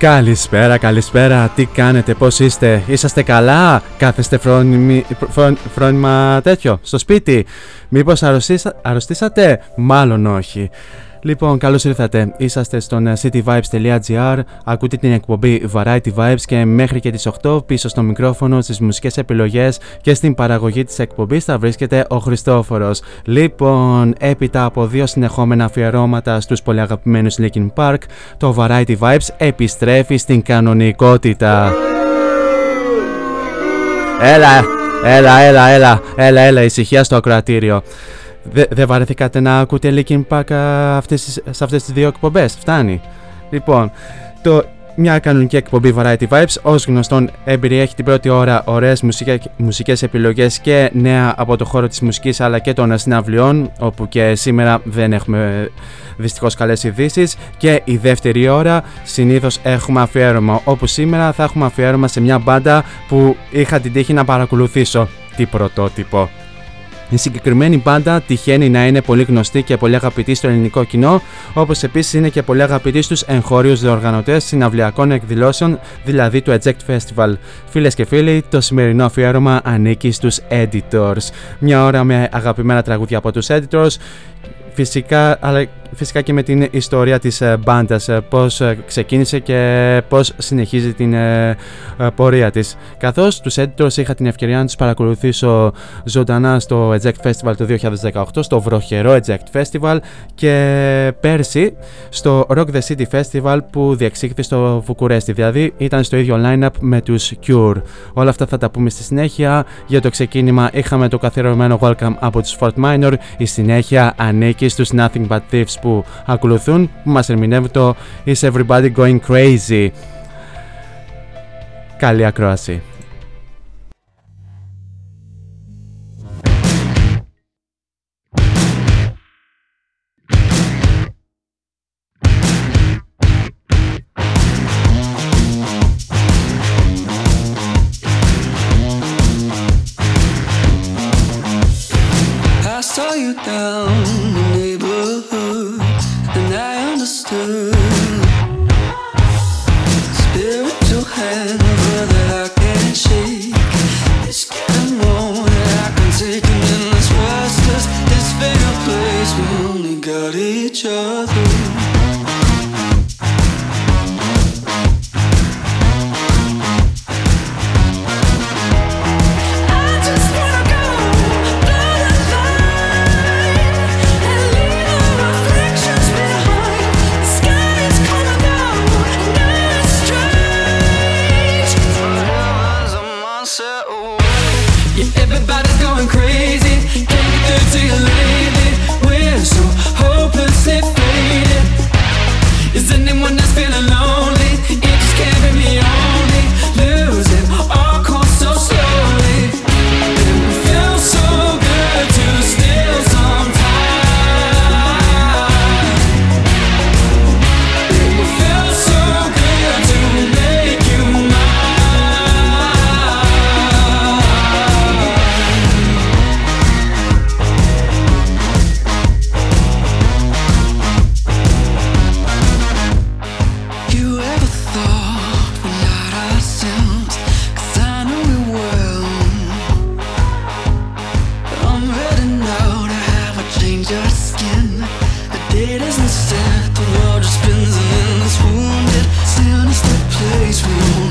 Καλησπέρα, καλησπέρα. Τι κάνετε, πώς είστε, είσαστε καλά, κάθεστε φρόνιμη- φρόν- φρόνιμα τέτοιο, στο σπίτι; Μήπως αρρωστήσα- αρρωστήσατε, μάλλον όχι. Λοιπόν, καλώς ήρθατε. Είσαστε στον ε, cityvibes.gr, ακούτε την εκπομπή Variety Vibes και μέχρι και τις 8 πίσω στο μικρόφωνο, στις μουσικές επιλογές και στην παραγωγή της εκπομπής θα βρίσκεται ο Χριστόφορος. Λοιπόν, έπειτα από δύο συνεχόμενα αφιερώματα στους πολύ αγαπημένους Linkin Park, το Variety Vibes επιστρέφει στην κανονικότητα. Έλα, έλα, έλα, έλα, έλα, έλα, ησυχία στο ακροατήριο. Δε- Δεν βαρεθήκατε να ακούτε Linkin Park α, αυτές, τις- σε αυτές τις δύο εκπομπές, φτάνει. Λοιπόν, το, μια κανονική εκπομπή Variety Vibes, ως γνωστόν εμπεριέχει την πρώτη ώρα ωραίες μουσικές, μουσικές επιλογές και νέα από το χώρο της μουσικής αλλά και των συναυλιών, όπου και σήμερα δεν έχουμε δυστυχώς καλές ειδήσεις. Και η δεύτερη ώρα συνήθως έχουμε αφιέρωμα, όπου σήμερα θα έχουμε αφιέρωμα σε μια μπάντα που είχα την τύχη να παρακολουθήσω. Τι πρωτότυπο. Η συγκεκριμένη μπάντα τυχαίνει να είναι πολύ γνωστή και πολύ αγαπητή στο ελληνικό κοινό, όπως επίσης είναι και πολύ αγαπητή στους εγχώριους διοργανωτές συναυλιακών εκδηλώσεων, δηλαδή του Eject Festival. Φίλες και φίλοι, το σημερινό αφιέρωμα ανήκει στους Editors. Μια ώρα με αγαπημένα τραγούδια από τους Editors. Φυσικά, αλλά φυσικά και με την ιστορία της ε, μπάντας, ε, πώς ε, ξεκίνησε και πώς συνεχίζει την ε, ε, πορεία της. Καθώς τους editors είχα την ευκαιρία να τους παρακολουθήσω ζωντανά στο Eject Festival το 2018, στο βροχερό Eject Festival και πέρσι στο Rock the City Festival που διεξήχθη στο Βουκουρέστι, δηλαδή ήταν στο ίδιο line-up με τους Cure. Όλα αυτά θα τα πούμε στη συνέχεια. Για το ξεκίνημα είχαμε το καθιερωμένο welcome από τους Fort Minor, η συνέχεια ανήκει στους Nothing But Thieves που ακολουθούν, που μας ερμηνεύει το Is Everybody Going Crazy. Καλή ακρόαση. It isn't sad, the world just spins and in this wounded, still is the place we want.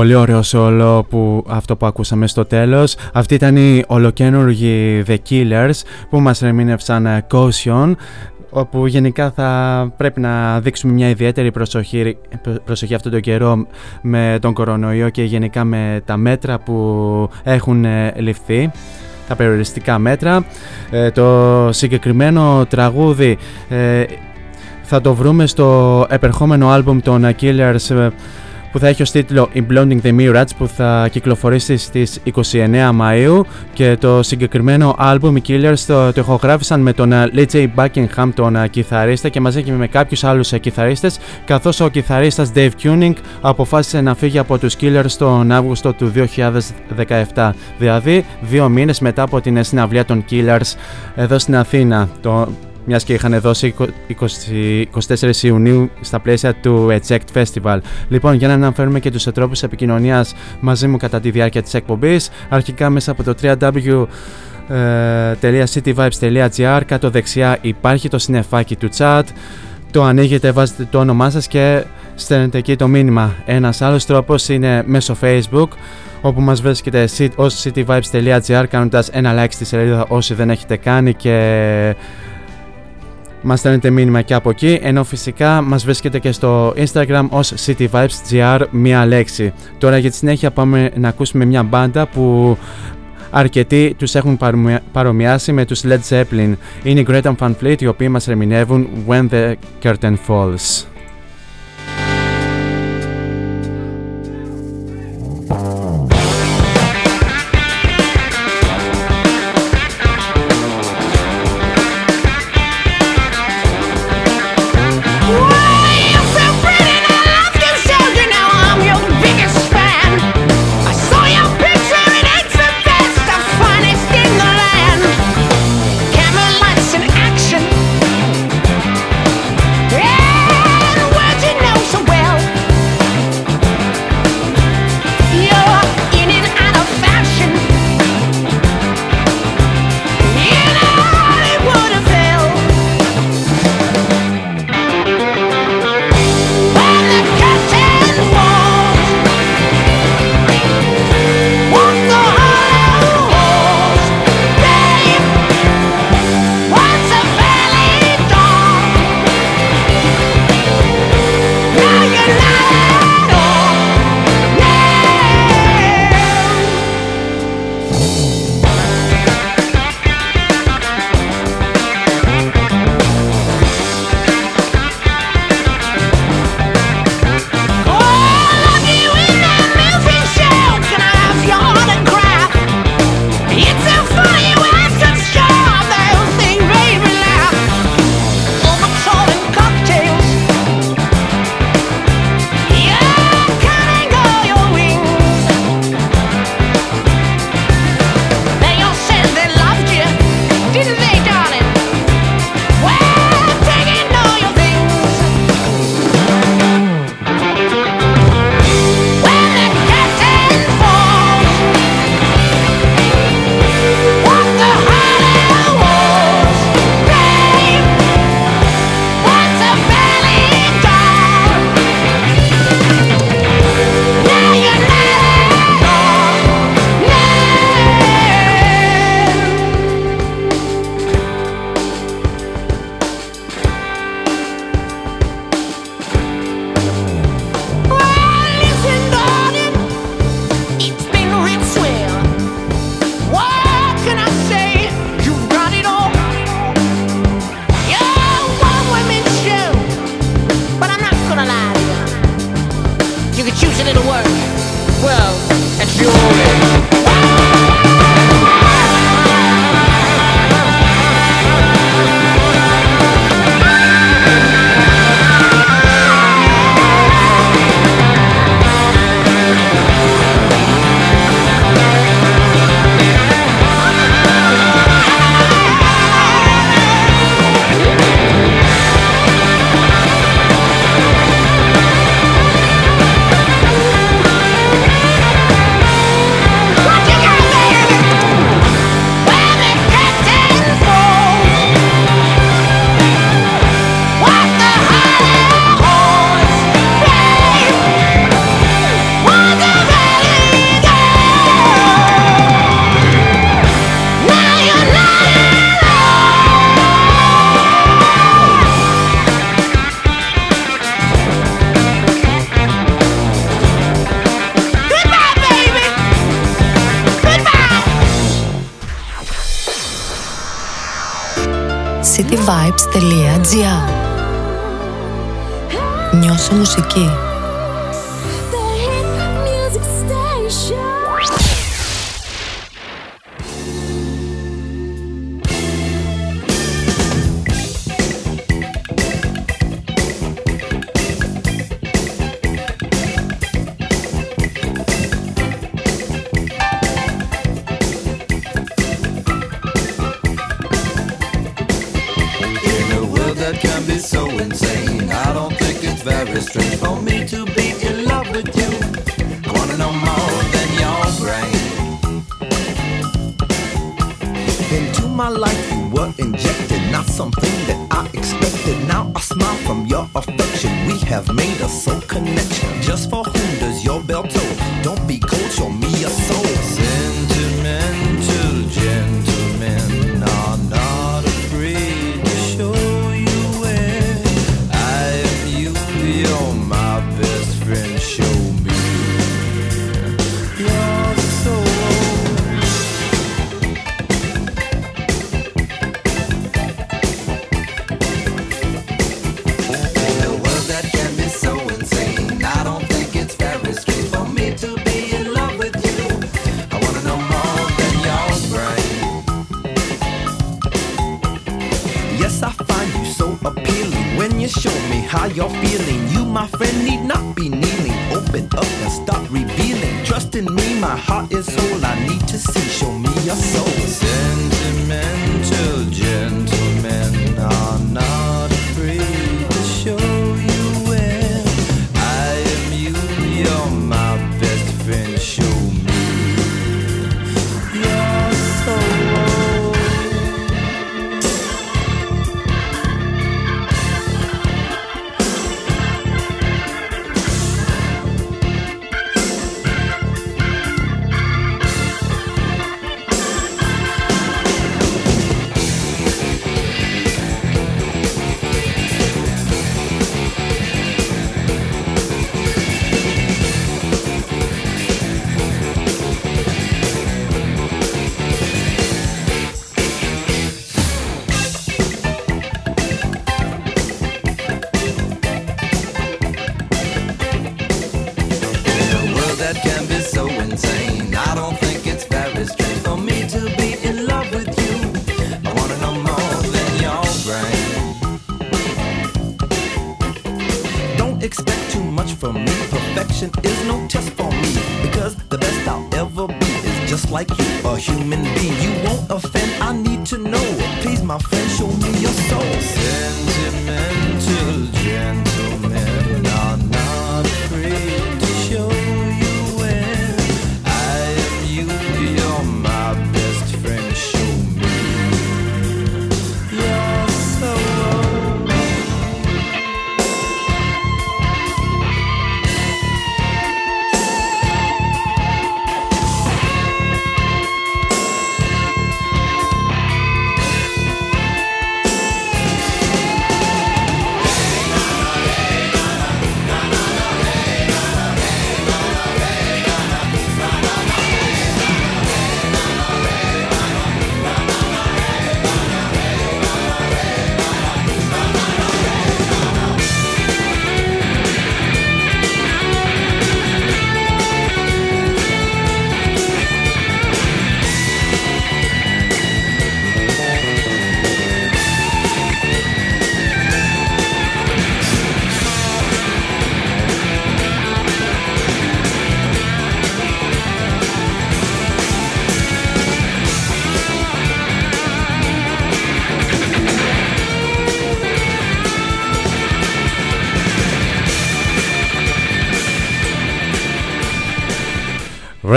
Πολύ ωραίο solo που αυτό που ακούσαμε στο τέλος. Αυτή ήταν η ολοκένουργη The Killers που μας ερμήνευσαν ε, Caution όπου γενικά θα πρέπει να δείξουμε μια ιδιαίτερη προσοχή, προσοχή αυτόν τον καιρό με τον κορονοϊό και γενικά με τα μέτρα που έχουν ε, ληφθεί τα περιοριστικά μέτρα. Ε, το συγκεκριμένο τραγούδι ε, θα το βρούμε στο επερχόμενο άλμπουμ των Killers ε, που θα έχει ως τίτλο Imploding the Mirage που θα κυκλοφορήσει στις 29 Μαΐου και το συγκεκριμένο άλμπουμ οι Killers το, το ηχογράφησαν με τον Lee J. Buckingham τον uh, κιθαρίστα και μαζί και με κάποιους άλλους uh, κιθαρίστες καθώς ο κιθαρίστας Dave Tuning αποφάσισε να φύγει από τους Killers τον Αύγουστο του 2017 δηλαδή δύο μήνες μετά από την συναυλία των Killers εδώ στην Αθήνα το, μιας και είχαν δώσει 20, 24 Ιουνίου στα πλαίσια του Eject Festival. Λοιπόν, για να αναφέρουμε και τους τρόπους επικοινωνίας μαζί μου κατά τη διάρκεια της εκπομπής, αρχικά μέσα από το www.cityvibes.gr κάτω δεξιά υπάρχει το συνεφάκι του chat. Το ανοίγετε, βάζετε το όνομά σας και στέλνετε εκεί το μήνυμα. Ένας άλλος τρόπος είναι μέσω Facebook όπου μας βρίσκεται ως cityvibes.gr κάνοντας ένα like στη σελίδα όσοι δεν έχετε κάνει και Μας στέλνετε μήνυμα και από εκεί, ενώ φυσικά μας βρίσκεται και στο Instagram ως cityvibesgr μία λέξη. Τώρα για τη συνέχεια πάμε να ακούσουμε μια μπάντα που αρκετοί τους έχουν παρομοιάσει με τους Led Zeppelin. Είναι οι Greta Van Fleet οι οποίοι μας ερμηνεύουν When the Curtain Falls. cityvibes.gr Νιώσε μουσική. to know. Please, my friend, show me.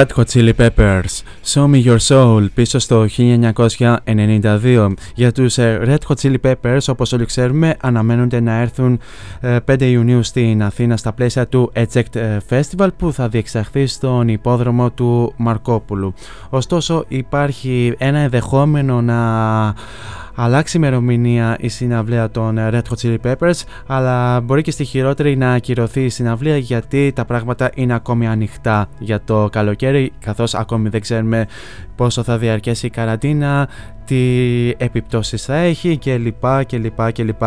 Red Hot Chili Peppers, Show Me Your Soul, πίσω στο 1992. Για τους ε, Red Hot Chili Peppers, όπως όλοι ξέρουμε, αναμένονται να έρθουν 5 ε, Ιουνίου στην Αθήνα στα πλαίσια του Eject ε, Festival που θα διεξαχθεί στον υπόδρομο του Μαρκόπουλου. Ωστόσο υπάρχει ένα ενδεχόμενο να αλλάξει ημερομηνία η συναυλία των Red Hot Chili Peppers, αλλά μπορεί και στη χειρότερη να ακυρωθεί η συναυλία γιατί τα πράγματα είναι ακόμη ανοιχτά για το καλοκαίρι, καθώς ακόμη δεν ξέρουμε πόσο θα διαρκέσει η καραντίνα, τι επιπτώσεις θα έχει κλπ. κλπ, κλπ.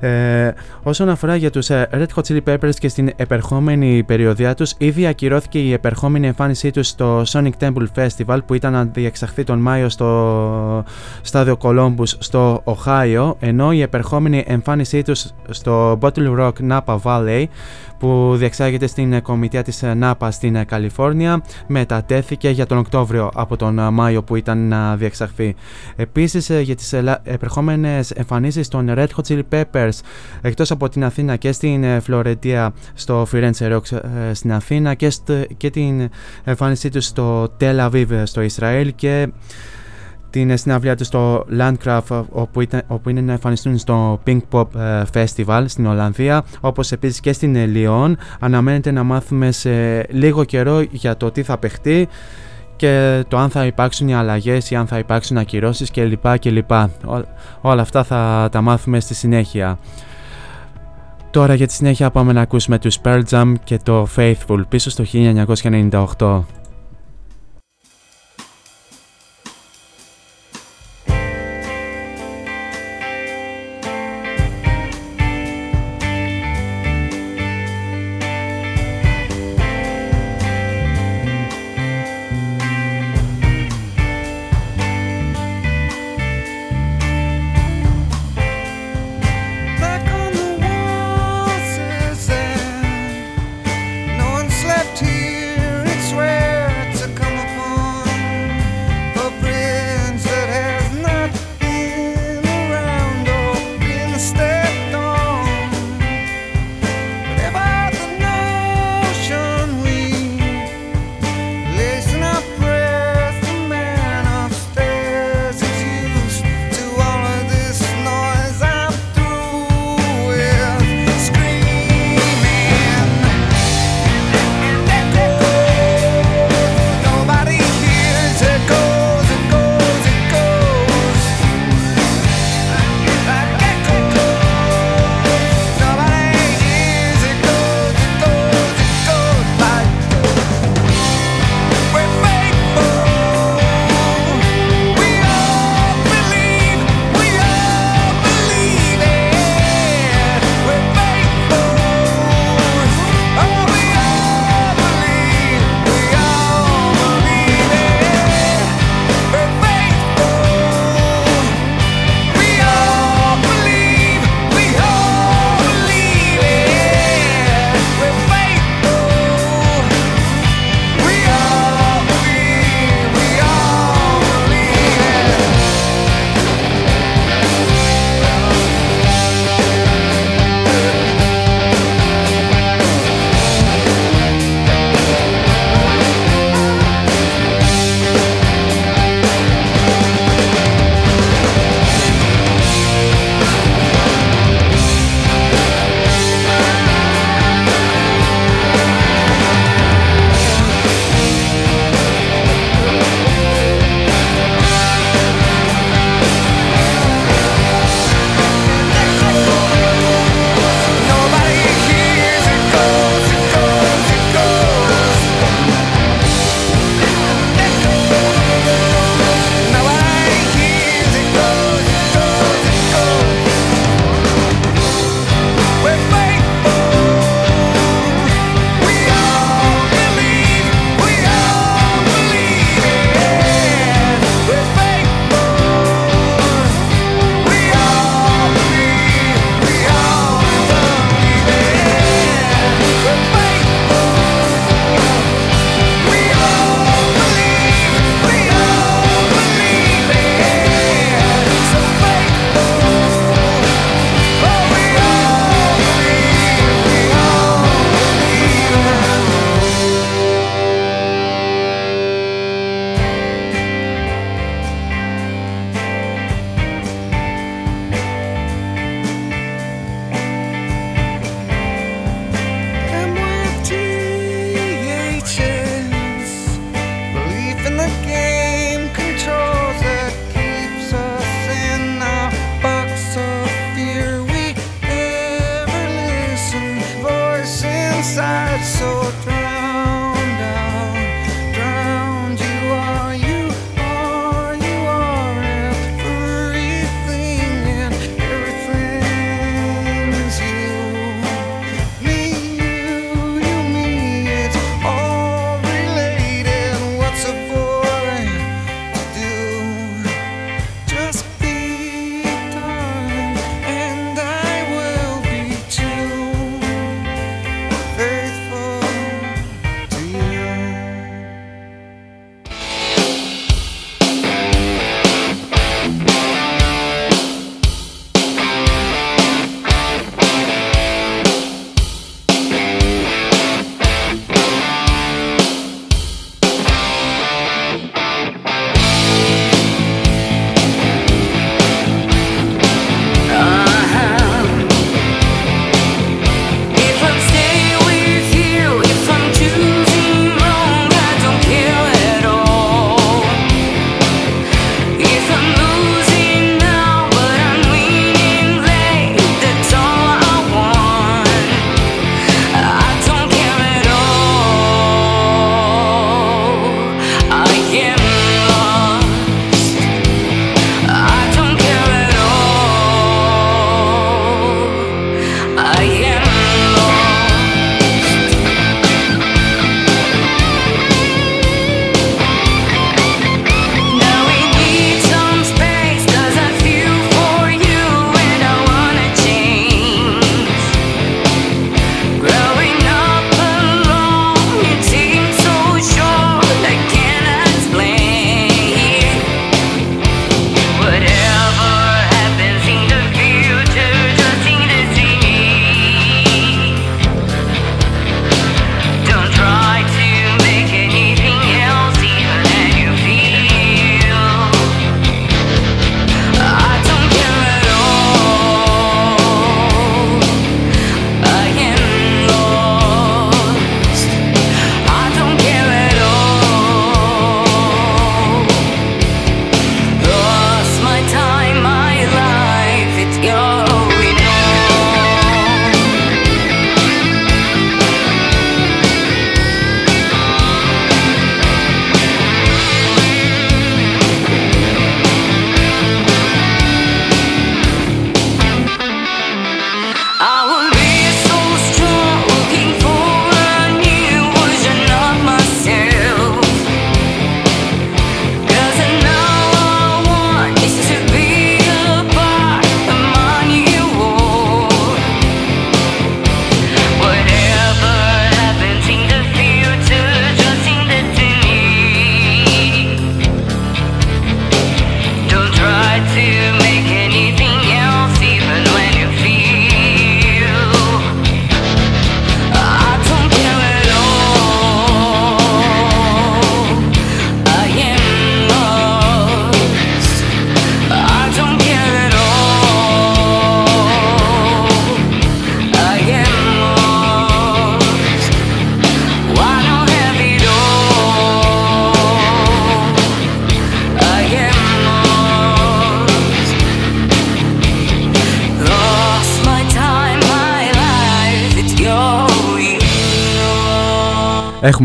Ε, όσον αφορά για τους ε, Red Hot Chili Peppers και στην επερχόμενη περιοδιά τους, ήδη ακυρώθηκε η επερχόμενη εμφάνισή τους στο Sonic Temple Festival που ήταν να διεξαχθεί τον Μάιο στο στάδιο Columbus στο Ohio, ενώ η επερχόμενη εμφάνισή τους στο Bottle Rock Napa Valley που διεξάγεται στην κομιτεία της ΝΑΠΑ στην Καλιφόρνια μετατέθηκε για τον Οκτώβριο από τον Μάιο που ήταν να διεξαχθεί. Επίσης για τις επερχόμενες εμφανίσεις των Red Hot Chili Peppers εκτός από την Αθήνα και στην Φλωρεντία στο Firenze Rock ε, στην Αθήνα και, και την εμφάνισή τους στο Tel Aviv στο Ισραήλ και την συναυλία του στο Landcraft όπου, ήταν, όπου είναι να εμφανιστούν στο Pink Pop ε, Festival στην Ολλανδία όπως επίσης και στην Λιόν αναμένεται να μάθουμε σε λίγο καιρό για το τι θα παιχτεί και το αν θα υπάρξουν οι αλλαγές ή αν θα υπάρξουν ακυρώσεις κλπ. κλπ. όλα αυτά θα τα μάθουμε στη συνέχεια. Τώρα για τη συνέχεια πάμε να ακούσουμε τους Pearl Jam και το Faithful πίσω στο 1998.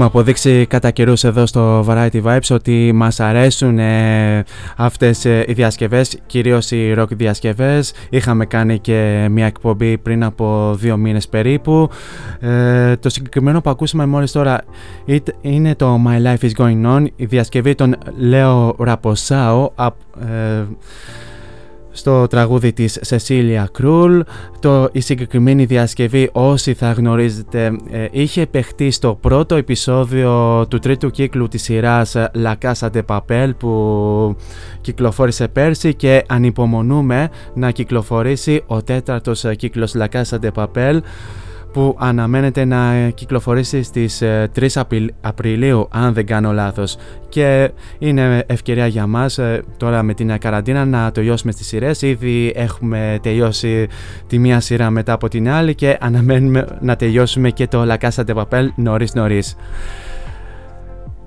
Έχουμε αποδείξει κατά καιρούς εδώ στο Variety Vibes ότι μας αρέσουν ε, αυτές ε, οι διασκευές, κυρίως οι rock διασκευές. Είχαμε κάνει και μια εκπομπή πριν από δύο μήνες περίπου. Ε, το συγκεκριμένο που ακούσαμε μόλις τώρα είναι το My Life is Going On, η διασκευή των Leo Raposao, ε, στο τραγούδι της Cecilia Κρούλ. Το, η συγκεκριμένη διασκευή όσοι θα γνωρίζετε ε, είχε παιχτεί στο πρώτο επεισόδιο του τρίτου κύκλου της σειράς La Casa de Papel που κυκλοφόρησε πέρσι και ανυπομονούμε να κυκλοφορήσει ο τέταρτος κύκλος La Casa de Papel που αναμένεται να κυκλοφορήσει στις 3 ε, Απριλίου αν δεν κάνω λάθος. Και είναι ευκαιρία για μας ε, τώρα με την καραντίνα να τελειώσουμε στις σειρές. Ήδη έχουμε τελειώσει τη μία σειρά μετά από την άλλη και αναμένουμε να τελειώσουμε και το La Casa de Papel νωρίς νωρίς.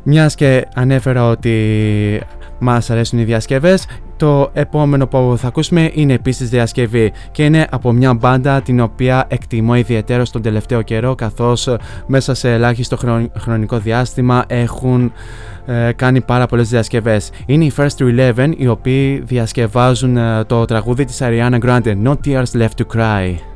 Μιας και ανέφερα ότι μας αρέσουν οι διασκευές Το επόμενο που θα ακούσουμε είναι επίσης διασκευή και είναι από μια μπάντα την οποία εκτιμώ ιδιαίτερο τον τελευταίο καιρό καθώς μέσα σε ελάχιστο χρονικό διάστημα έχουν ε, κάνει πάρα πολλές διασκευές. Είναι οι First to Eleven οι οποίοι διασκευάζουν ε, το τραγούδι της Ariana Grande No Tears Left to Cry.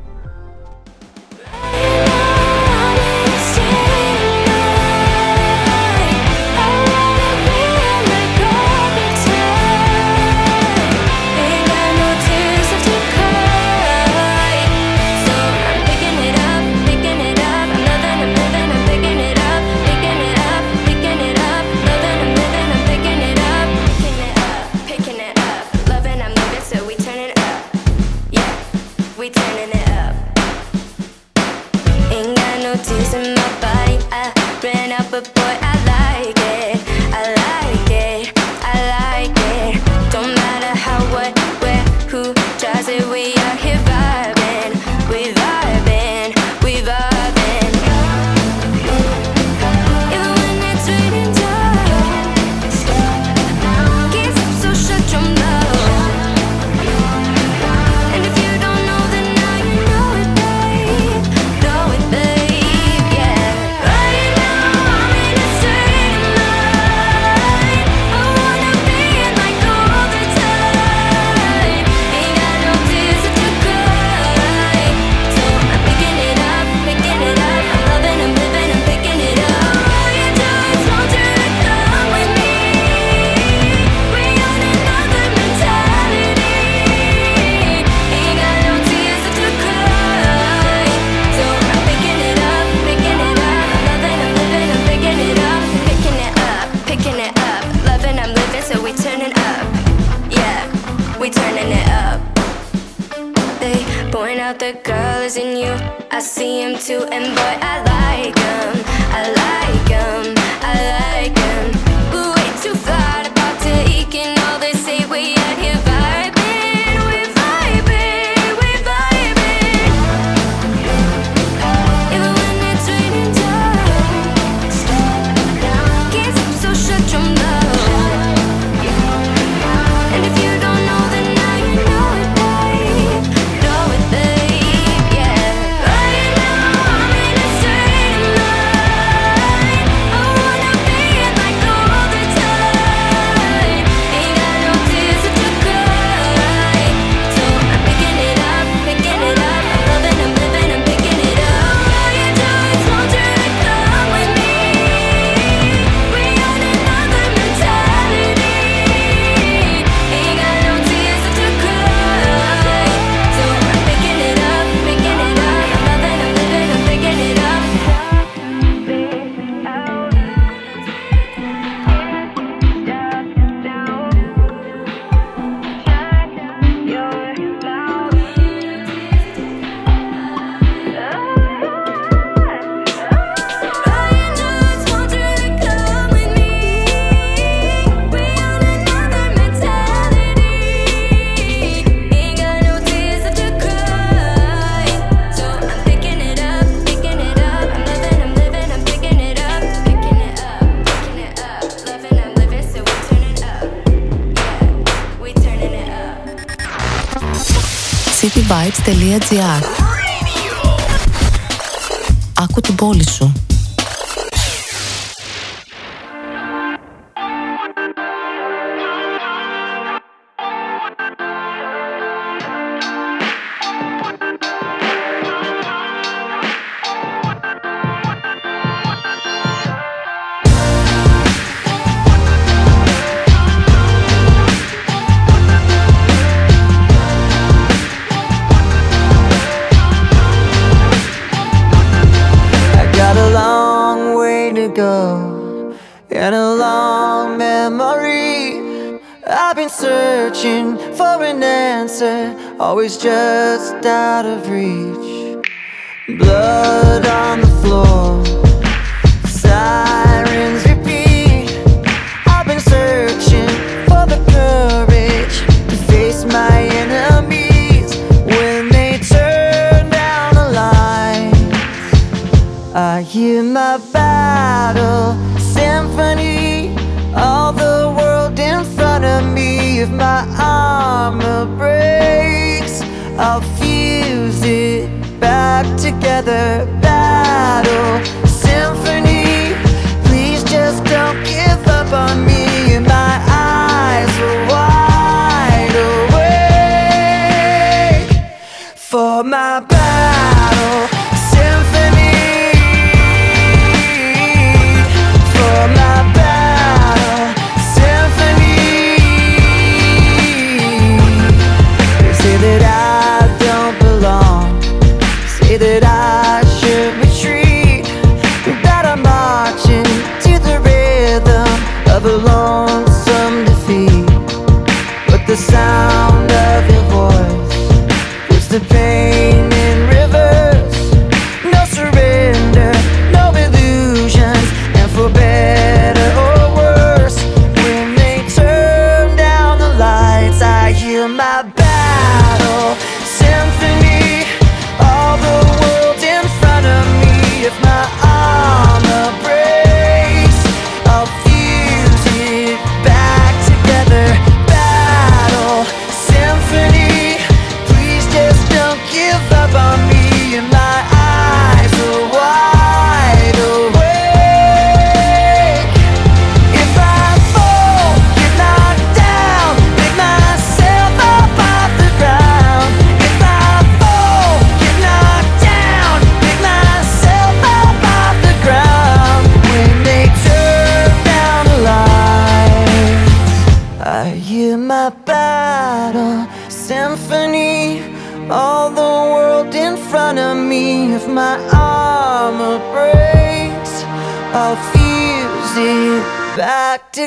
Always just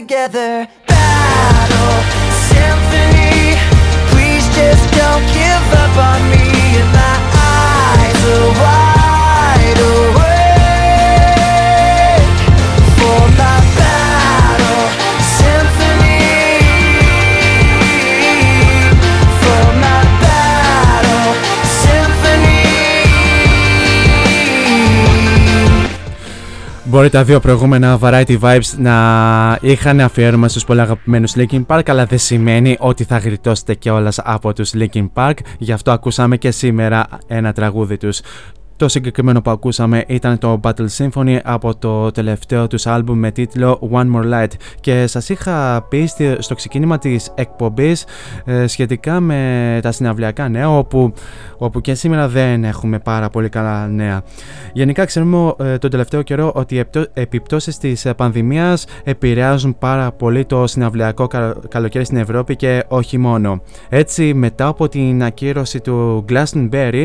together. Battle symphony. Please just don't give up on me. Μπορεί τα δύο προηγούμενα Variety Vibes να είχαν αφιέρωμα στους πολύ αγαπημένους Linkin Park αλλά δεν σημαίνει ότι θα γλιτώσετε κιόλας από τους Linkin Park γι' αυτό ακούσαμε και σήμερα ένα τραγούδι τους. Το συγκεκριμένο που ακούσαμε ήταν το Battle Symphony από το τελευταίο τους άλμπουμ με τίτλο One More Light και σας είχα πει στη- στο ξεκίνημα της εκπομπής ε, σχετικά με τα συναυλιακά νέα όπου, όπου και σήμερα δεν έχουμε πάρα πολύ καλά νέα. Γενικά ξέρουμε ε, τον τελευταίο καιρό ότι οι επτο- επιπτώσεις της ε, πανδημίας επηρεάζουν πάρα πολύ το συναυλιακό κα- καλοκαίρι στην Ευρώπη και όχι μόνο. Έτσι μετά από την ακύρωση του Glastonbury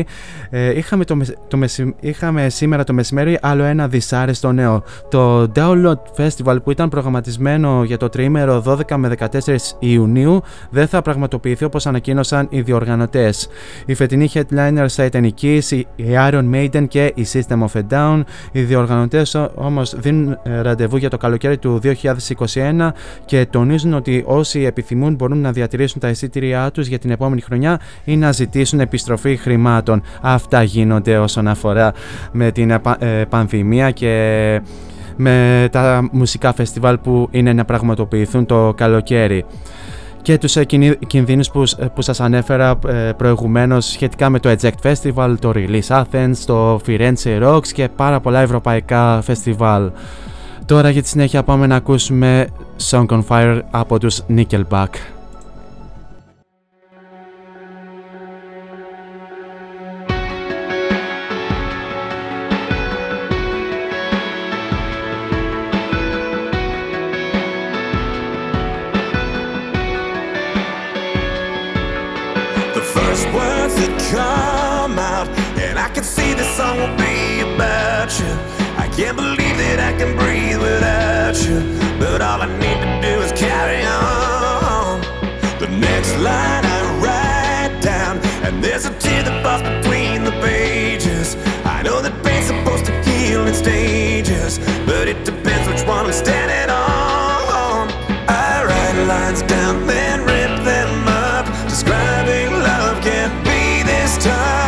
ε, είχαμε, το, μεσ- το μεση- είχαμε σήμερα το μεσημέρι άλλο ένα δυσάρεστο νέο. Το Download Festival που ήταν προγραμματισμένο για το τριήμερο 12 με 14 Ιουνίου δεν θα πραγματοποιηθεί όπως ανακοίνωσαν οι διοργανωτές. Οι φετινοί headliners θα ήταν οι Kiss, η η Iron Maiden και η System of a Down. Οι διοργανωτές ο- όμως δίνουν ε, ραντεβού για το καλοκαίρι του 2021 και τονίζουν ότι όσοι επιθυμούν μπορούν να διατηρήσουν τα εισιτήριά τους για την επόμενη χρονιά ή να ζητήσουν επιστροφή χρημάτων. Αυτά γίνονται όσον αφορά με την ε, πα- ε, πανδημία και με τα μουσικά φεστιβάλ που είναι να πραγματοποιηθούν το καλοκαίρι και τους ε, κινη- κινδύνους που, σ- ε, που σας ανέφερα ε, προηγουμένως σχετικά με το Eject Festival, το Release Athens, το Firenze Rocks και πάρα πολλά ευρωπαϊκά φεστιβάλ. Τώρα για τη συνέχεια πάμε να ακούσουμε Song on Fire από τους Nickelback. Can't believe that I can breathe without you, but all I need to do is carry on. The next line I write down, and there's a tear that falls between the pages. I know that pain's supposed to heal in stages, but it depends which one I'm standing on. I write lines down, then rip them up. Describing love can't be this tough.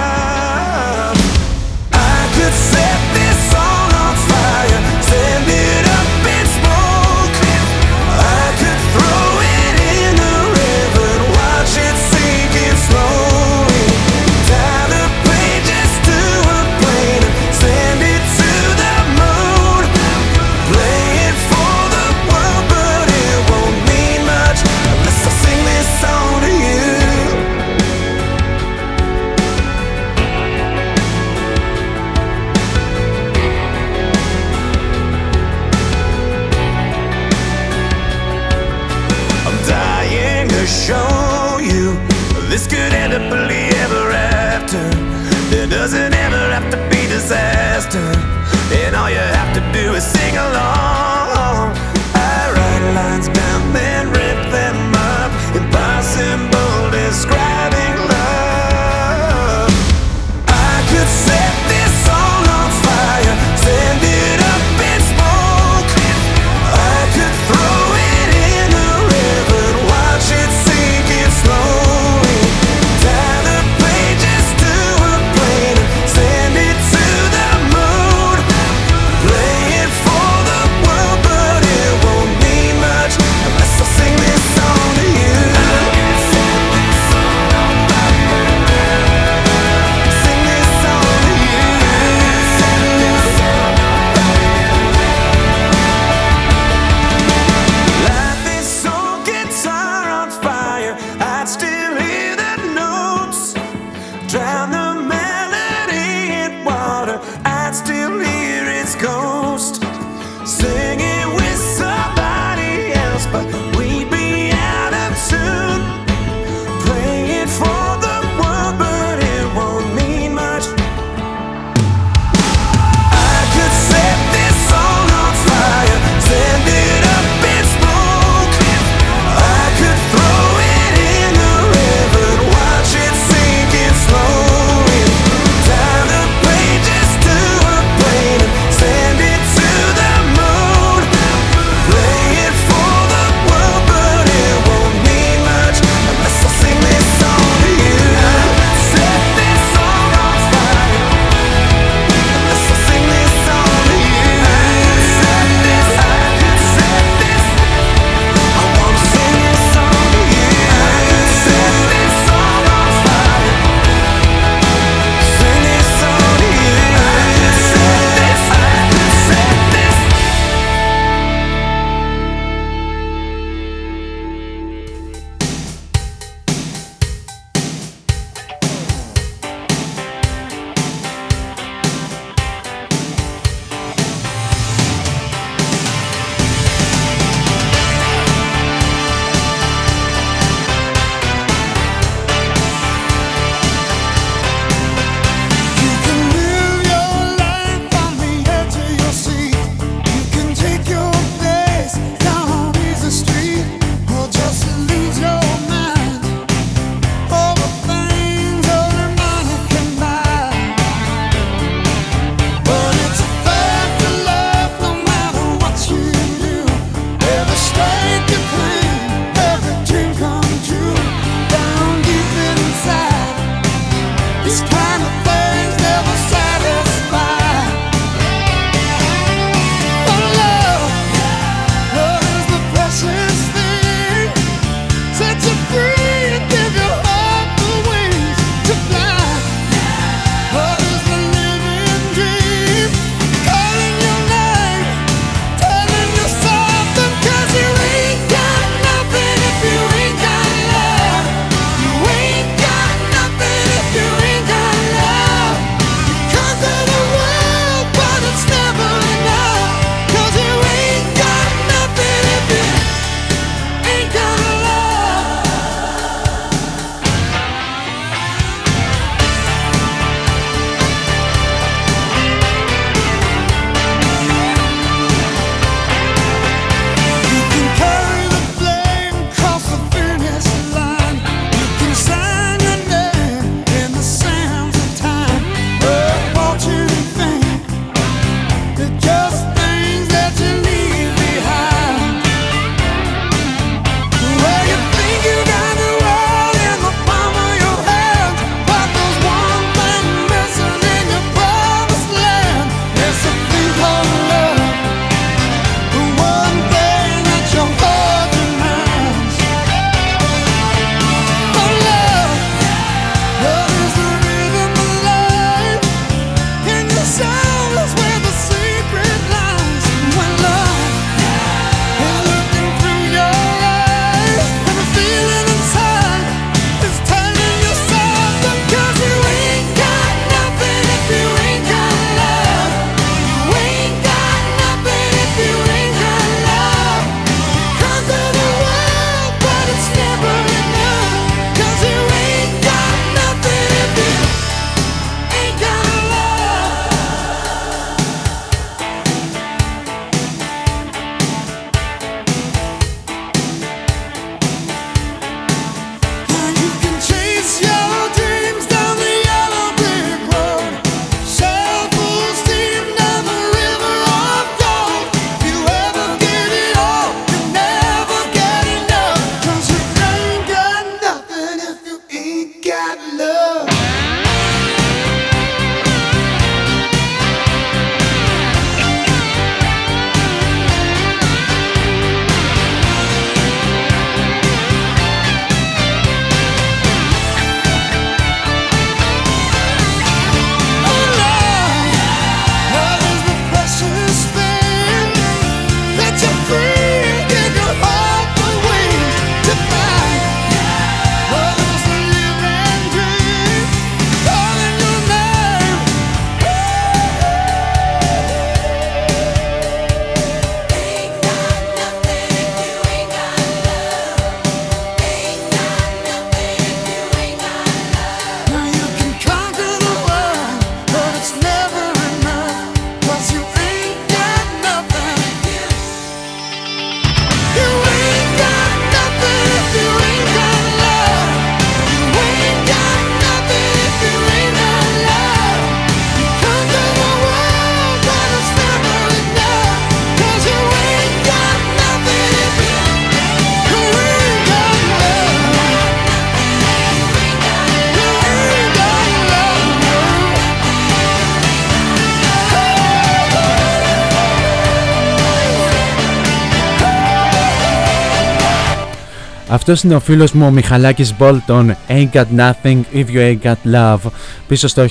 Αυτός είναι ο φίλος μου ο Μιχαλάκης Μπόλτον. Ain't Got Nothing If You Ain't Got Love. Πίσω στο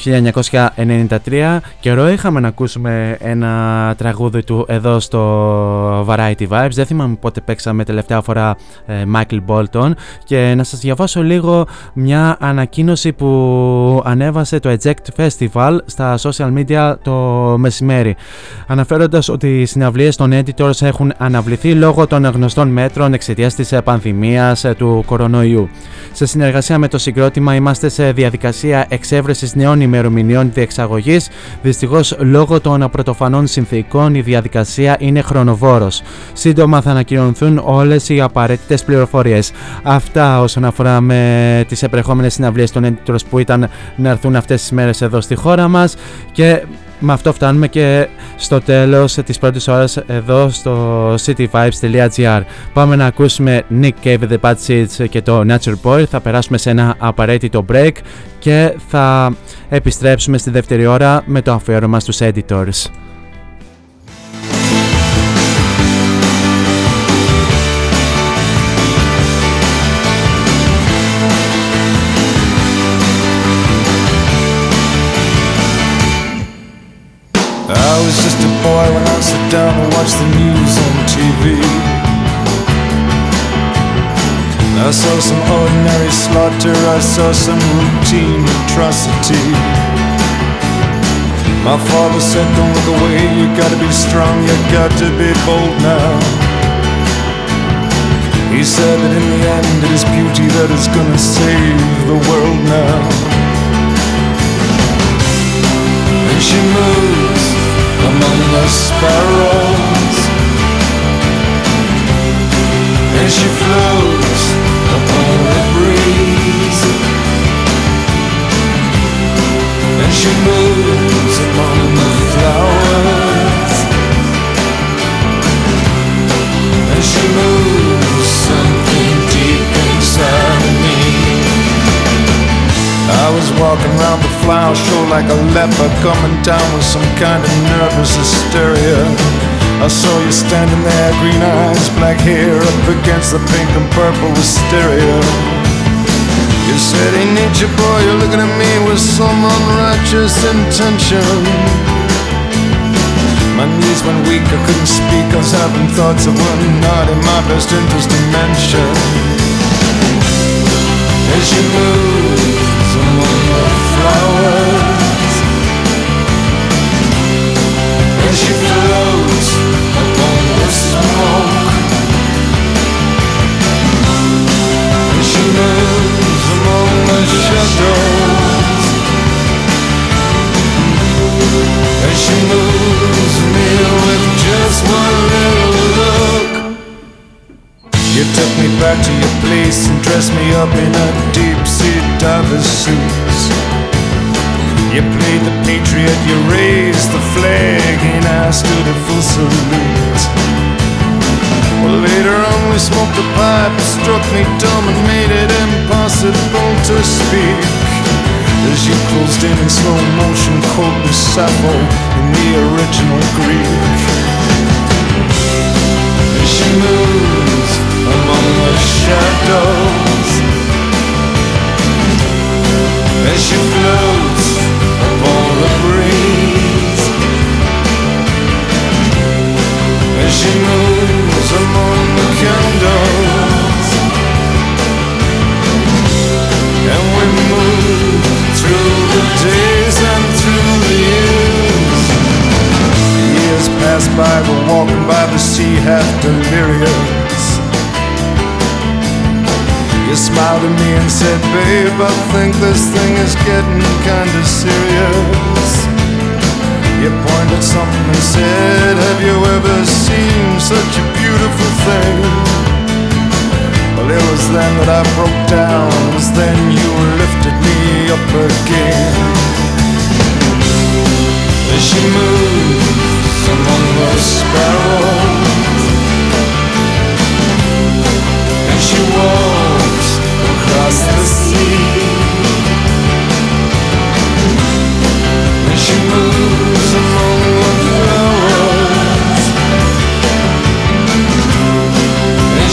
1993 καιρό είχαμε να ακούσουμε ένα τραγούδι του εδώ στο Variety Vibes. Δεν θυμάμαι πότε παίξαμε τελευταία φορά ε, Michael Bolton. Και να σας διαβάσω λίγο μια ανακοίνωση που ανέβασε το Eject Festival στα social media το μεσημέρι. Αναφέροντας ότι οι συναυλίες των editors έχουν αναβληθεί λόγω των γνωστών μέτρων εξαιτίας της πανδημίας ε, του κορονοϊού. Σε συνεργασία με το συγκρότημα είμαστε σε διαδικασία εξέβρεσης νέων ημερομηνιών διεξαγωγής. Δυστυχώς, λόγω των πρωτοφανών συνθήκων, η διαδικασία είναι χρονοβόρος. Σύντομα θα ανακοινωθούν όλες οι απαραίτητες πληροφορίες. Αυτά όσον αφορά με τις επερχόμενες συναυλίες των έντυπων που ήταν να έρθουν αυτές τις μέρες εδώ στη χώρα μας. Και με αυτό φτάνουμε και στο τέλος της πρώτης ώρας εδώ στο cityvibes.gr Πάμε να ακούσουμε Nick Cave The Bad Seeds και το Nature Boy. Θα περάσουμε σε ένα απαραίτητο break και θα επιστρέψουμε στη δεύτερη ώρα με το αφιέρωμα στους editors boy when I sit down and watch the news on TV. I saw some ordinary slaughter, I saw some routine atrocity. My father said, Don't look away, you gotta be strong, you got to be bold now. He said that in the end it is beauty that is gonna save the world now. And she moves among the sparrows. And she floats upon the breeze. And she moves among the flowers. And she moves I was walking around the flower show like a leper coming down with some kind of nervous hysteria. I saw you standing there, green eyes, black hair up against the pink and purple hysteria. You said, Hey, nature boy, you're looking at me with some unrighteous intention. My knees went weak, I couldn't speak, I was having thoughts of what not in my best interest to mention. As you move the flowers And she floats upon the smoke. And she moves among the shadows. And she moves me with just one little look. You took me back to your place and dressed me up in a deep sea diver's suits. You played the patriot, you raised the flag, and I stood at full salute. Well, later on we smoked a pipe, it struck me dumb and made it impossible to speak. As you closed in in slow motion, quoting Sappho in the original Greek. As she moves among the shadows As she floats Moves among the candles. And we move through the days and through the years. Years pass by, we're walking by the sea half delirious you smiled at me and said, Babe, I think this thing is getting kinda serious. You pointed something and said, Have you ever seen such a beautiful thing? Well, it was then that I broke down. It was then you lifted me up again. As she moves among the sparrows, and she walks across the sea.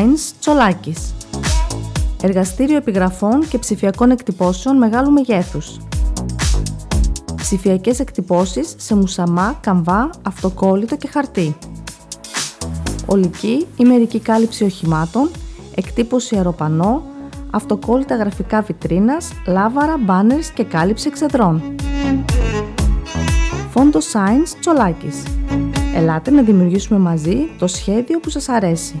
something. Φόντο Science Τσολάκης Εργαστήριο επιγραφών και ψηφιακών εκτυπώσεων μεγάλου μεγέθους. Ψηφιακές εκτυπώσεις σε μουσαμά, καμβά, αυτοκόλλητο και χαρτί. Ολική ή μερική κάλυψη οχημάτων, εκτύπωση αεροπανό, αυτοκόλλητα γραφικά βιτρίνας, λάβαρα, μπάνερς και κάλυψη εξεδρών. Φόντος Science Τσολάκης. Ελάτε να δημιουργήσουμε μαζί το σχέδιο που σας αρέσει.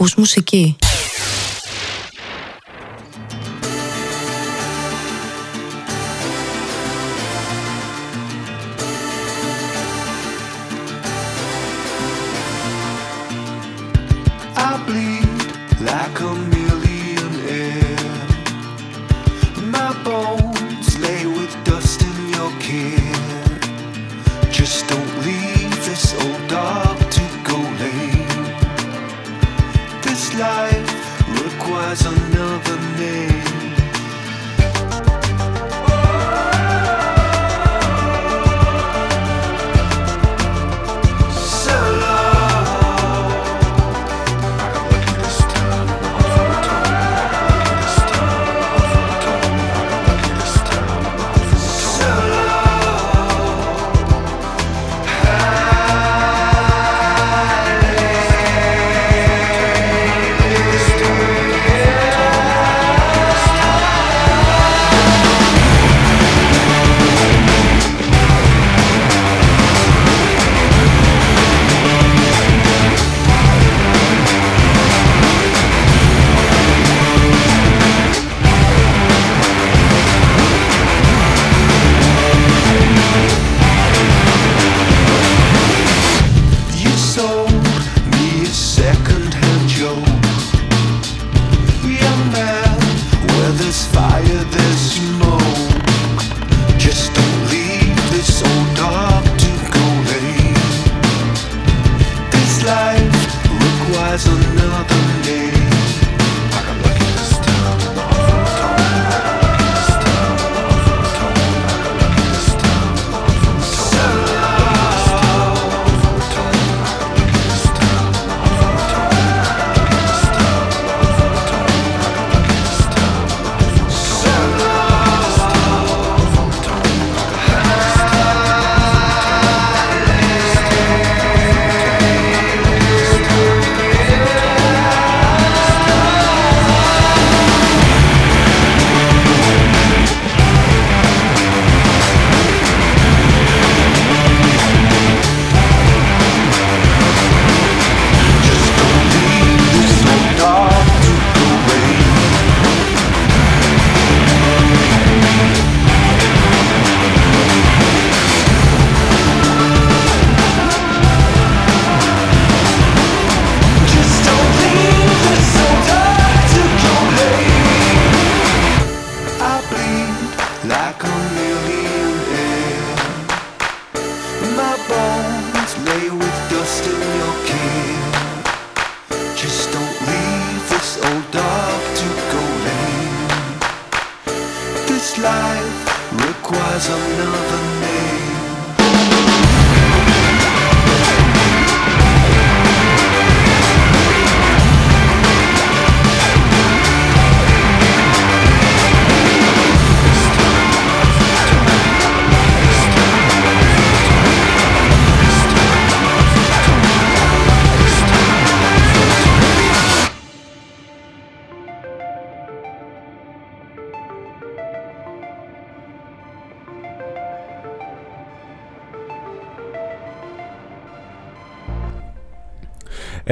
Ακούς μουσική. I bleed like a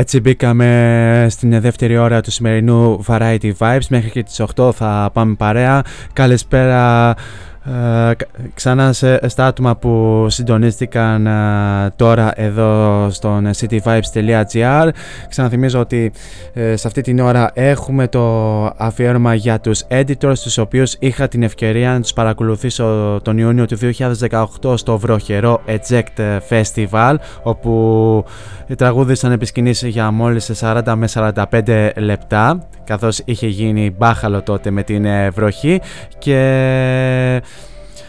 Έτσι μπήκαμε στην δεύτερη ώρα του σημερινού Variety Vibes. Μέχρι και τις 8 θα πάμε παρέα. Καλησπέρα Ε, κα- ξανά σε, στα άτομα που συντονίστηκαν ε, τώρα εδώ στον cityvibes.gr ξαναθυμίζω ότι ε, σε αυτή την ώρα έχουμε το αφιέρωμα για τους editors τους οποίους είχα την ευκαιρία να τους παρακολουθήσω τον Ιούνιο του 2018 στο βροχερό Eject Festival όπου τραγούδισαν επί σκηνής για μόλις 40 με 45 λεπτά καθώς είχε γίνει μπάχαλο τότε με την ε, βροχή. Και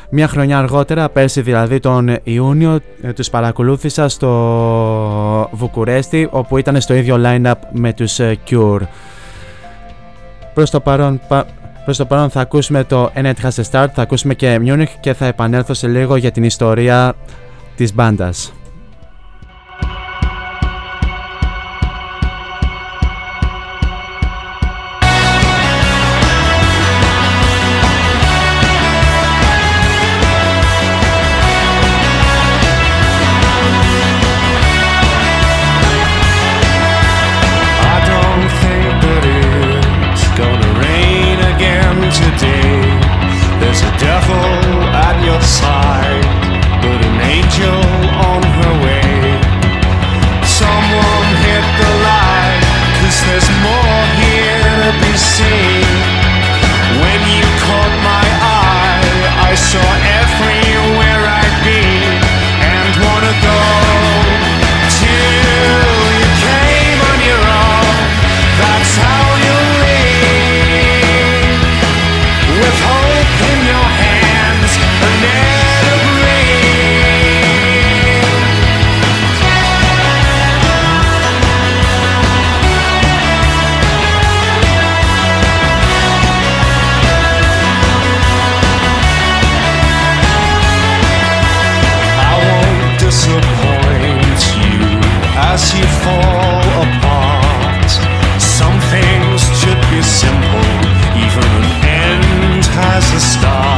μια χρονιά αργότερα, πέρσι δηλαδή τον Ιούνιο, ε, τους παρακολούθησα στο Βουκουρέστι όπου ήταν στο ίδιο line-up με τους ε, Cure. Προς το παρόν, πα- προς το παρόν θα ακούσουμε το And It Has a Start, θα ακούσουμε και Munich και θα επανέλθω σε λίγο για την ιστορία της μπάντας. Side, as you fall apart. Some things should be simple, even an end has a start.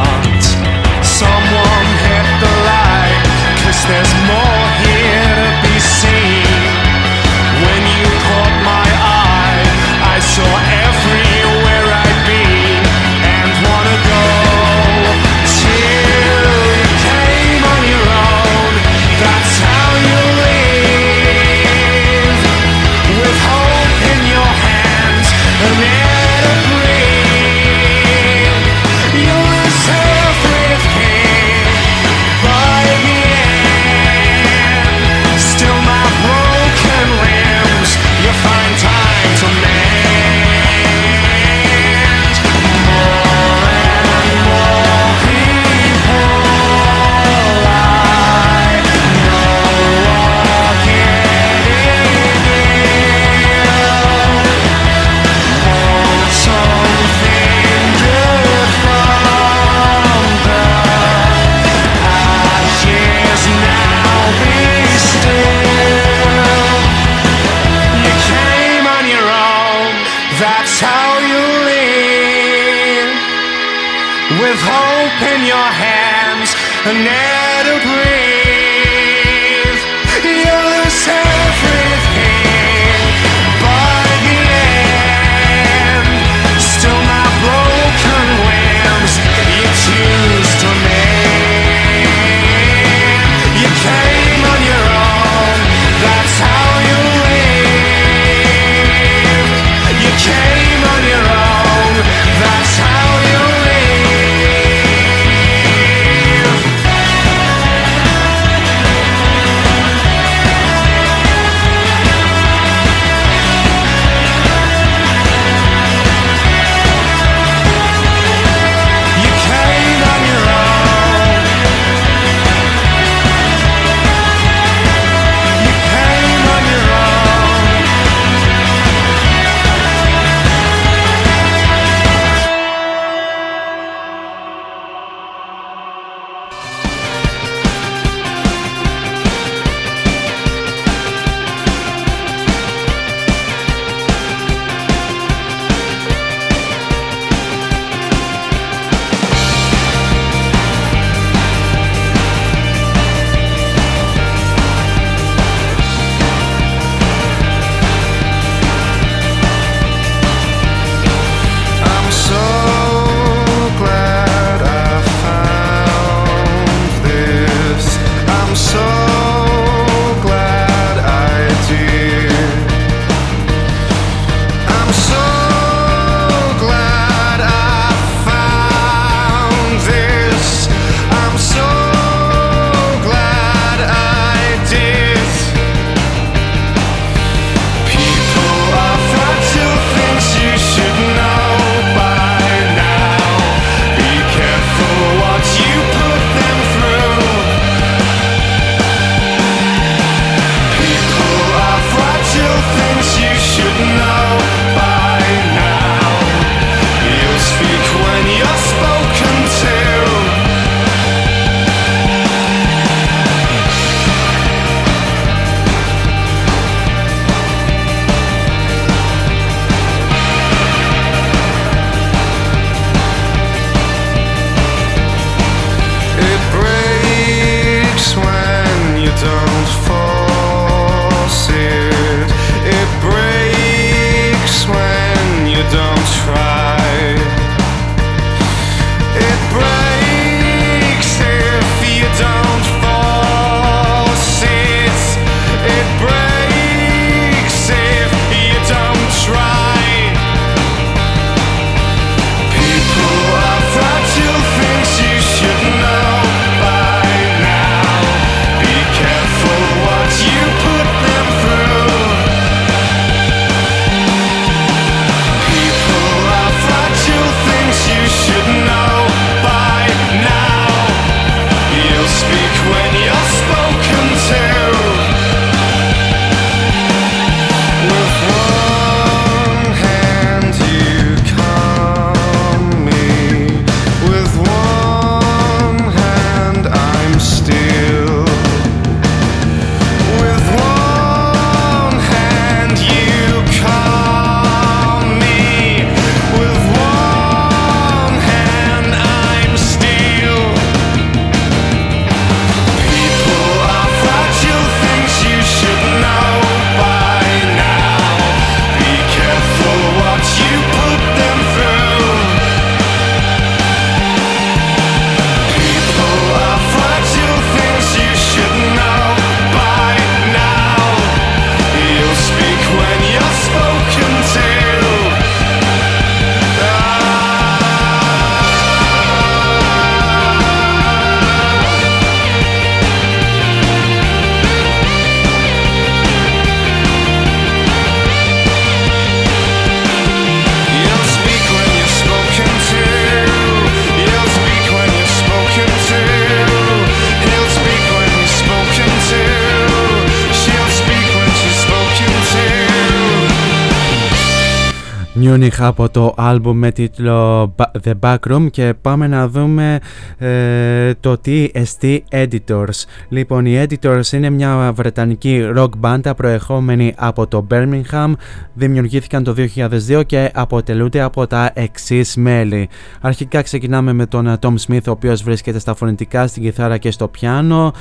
Munich από το άλμπουμ με τίτλο The Backroom και πάμε να δούμε ε, το TST Editors. Λοιπόν, οι Editors είναι μια βρετανική rock μπάντα προεχόμενη από το Birmingham. Δημιουργήθηκαν το 2002 και αποτελούνται από τα εξής μέλη. Αρχικά ξεκινάμε με τον Tom Smith, ο οποίος βρίσκεται στα φωνητικά, στην κιθάρα και στο πιάνο.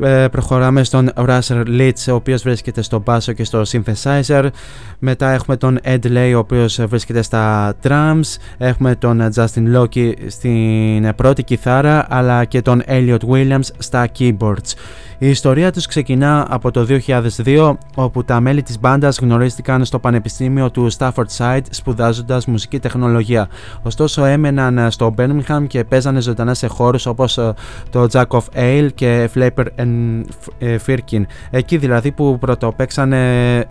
Ε, προχωράμε στον Russell Litz ο οποίος βρίσκεται στο μπάσο και στο synthesizer. Μετά έχουμε τον Ed Lay ο οποίος βρίσκεται στα drums. Έχουμε τον Justin Locke στην πρώτη κιθάρα αλλά και τον Elliot Williams στα keyboards η ιστορία τους ξεκινά από το 2002 όπου τα μέλη της μπάντας γνωρίστηκαν στο Πανεπιστήμιο του Stafford Side σπουδάζοντας μουσική τεχνολογία. Ωστόσο έμεναν στο Birmingham και παίζανε ζωντανά σε χώρους όπως ε, το Jack of Ale και Flaper and Firkin. Εκεί δηλαδή που πρωτοπαίξανε ε,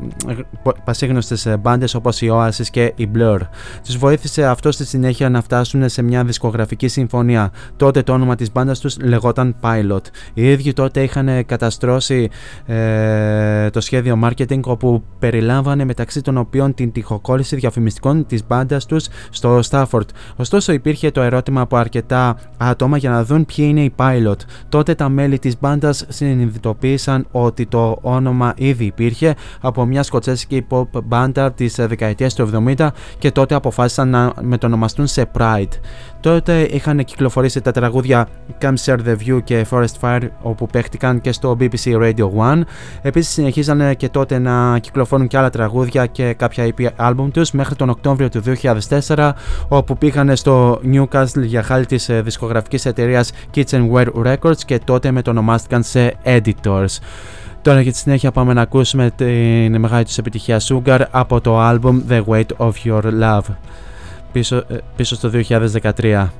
πασίγνωστες μπάντες όπως η Oasis και η Blur. Τους βοήθησε αυτό στη συνέχεια να φτάσουν σε μια δισκογραφική συμφωνία. Τότε το όνομα της μπάντας τους λεγόταν Pilot. Οι ίδιοι τότε είχαν καταστρώσει ε, το σχέδιο marketing όπου περιλάμβανε μεταξύ των οποίων την τυχοκόλληση διαφημιστικών της μπάντας τους στο Stafford. Ωστόσο υπήρχε το ερώτημα από αρκετά άτομα για να δουν ποιοι είναι οι pilot. Τότε τα μέλη της μπάντας συνειδητοποίησαν ότι το όνομα ήδη υπήρχε από μια σκοτσέζικη pop μπάντα της δεκαετίας του 70 και τότε αποφάσισαν να μετονομαστούν σε Pride. Τότε είχαν κυκλοφορήσει τα τραγούδια Come Share the View και Forest Fire όπου παίχτηκαν και στο BBC Radio 1. Επίσης συνεχίζανε και τότε να κυκλοφορούν και άλλα τραγούδια και κάποια EP album τους μέχρι τον Οκτώβριο του 2004 όπου πήγαν στο Newcastle για χάρη της ε, δισκογραφικής εταιρείας Kitchenware Records και τότε μετονομάστηκαν σε Editors. Τώρα για τη συνέχεια πάμε να ακούσουμε την μεγάλη τους επιτυχία Sugar από το album The Weight of Your Love πίσω, ε, πίσω στο 2013.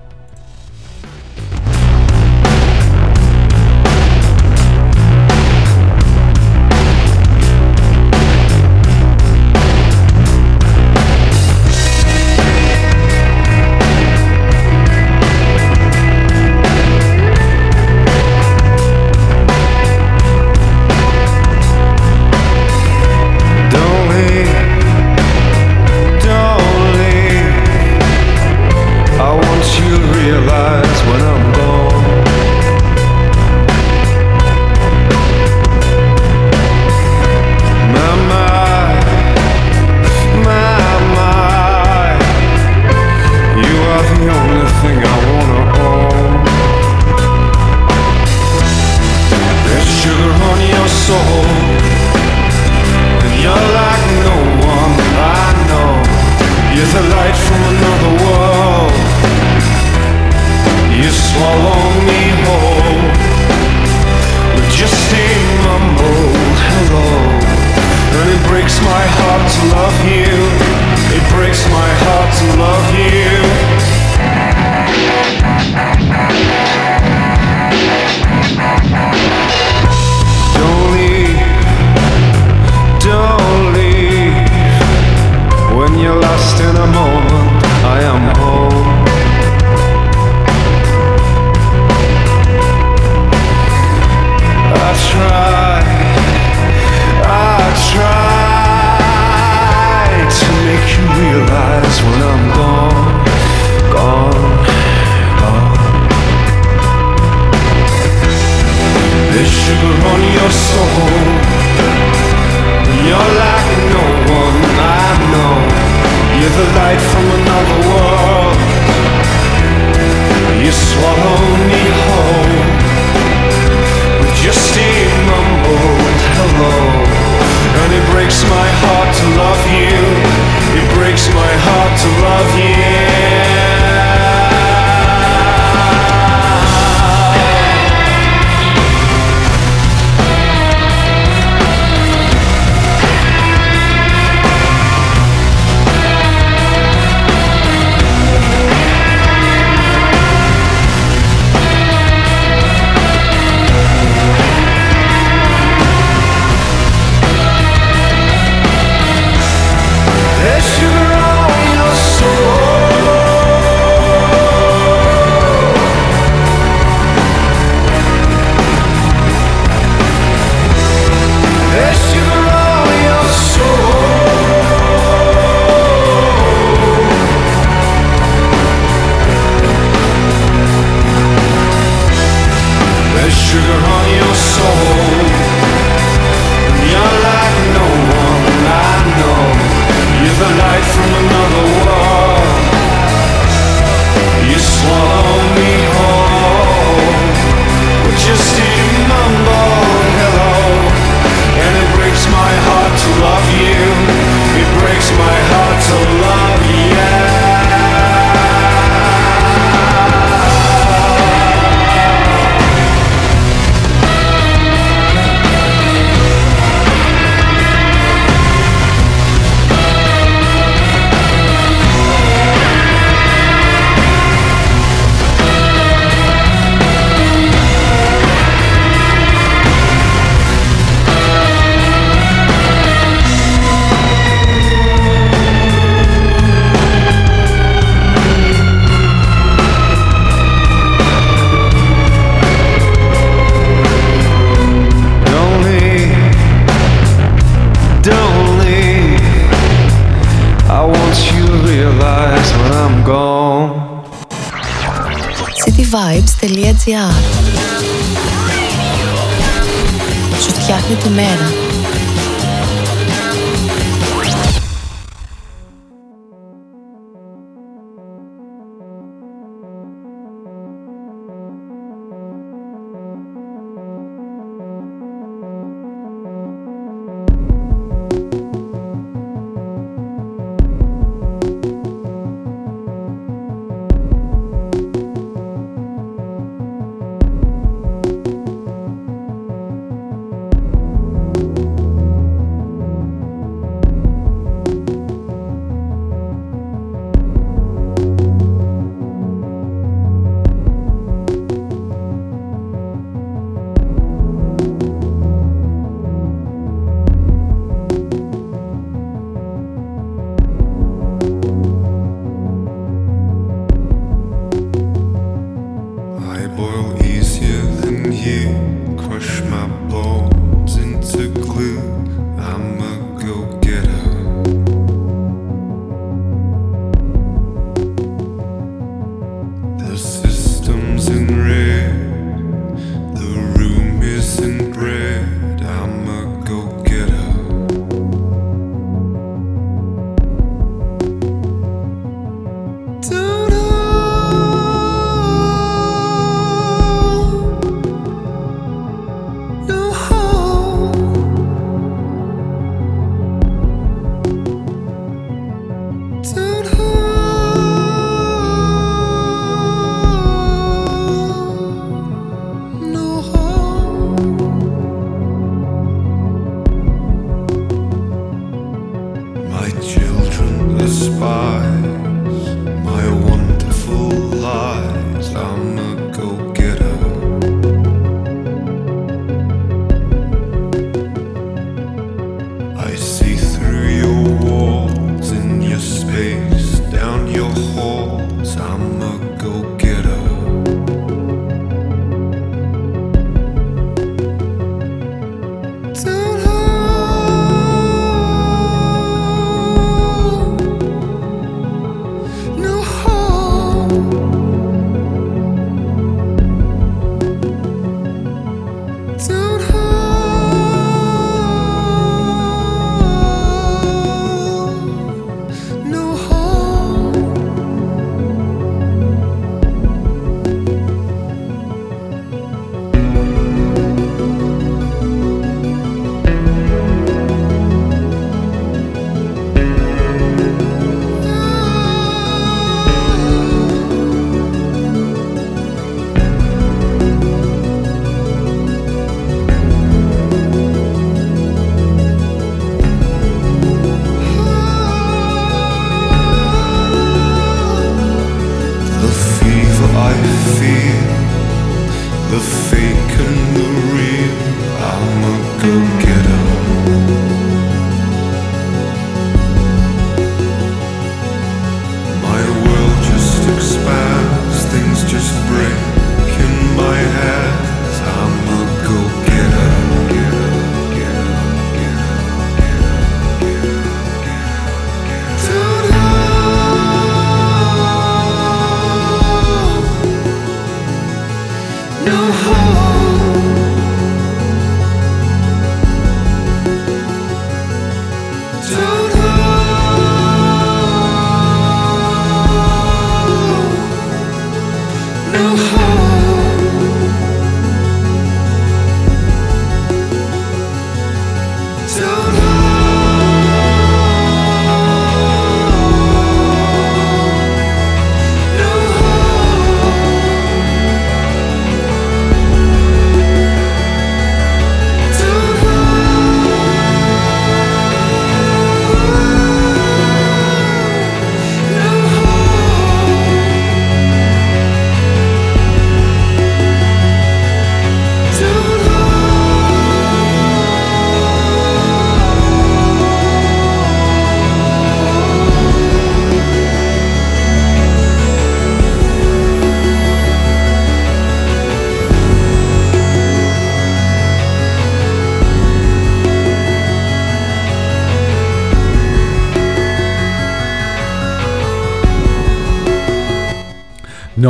No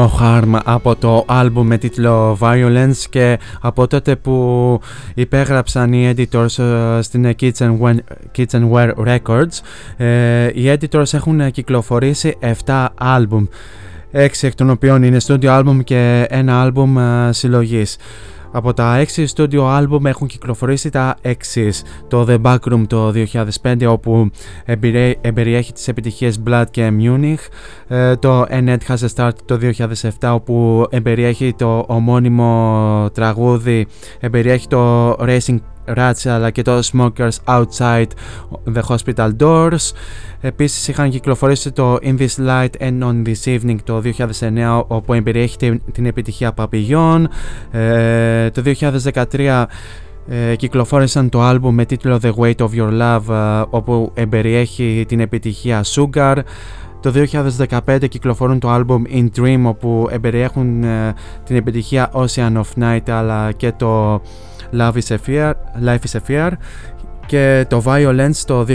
Harm από το άλμπουμ με τίτλο Violence και από τότε που υπέγραψαν οι editors ε, στην Kitchenware Records ε, οι editors έχουν κυκλοφορήσει 7 άλμπουμ 6 εκ των οποίων είναι studio άλμπουμ και ένα άλμπουμ ε, συλλογής από τα 6 studio album έχουν κυκλοφορήσει τα εξή. Το The Backroom το 2005 όπου εμπεριέχει τις επιτυχίες Blood και Munich. Ε, το Annette Has a Start το 2007 όπου εμπεριέχει το ομώνυμο τραγούδι, εμπεριέχει το Racing Rats αλλά και το Smokers Outside the Hospital Doors. Επίσης είχαν κυκλοφορήσει το In This Light and On This Evening το 2009 όπου εμπεριέχει την επιτυχία Papillon. Ε, το 2013 ε, κυκλοφόρησαν το άλμπουμ με τίτλο The Weight of Your Love ε, όπου εμπεριέχει την επιτυχία Sugar. Το 2015 κυκλοφορούν το άλμπουμ In Dream όπου εμπεριέχουν ε, την επιτυχία Ocean of Night αλλά και το Love is a Fear, Life is a Fear και το Violence το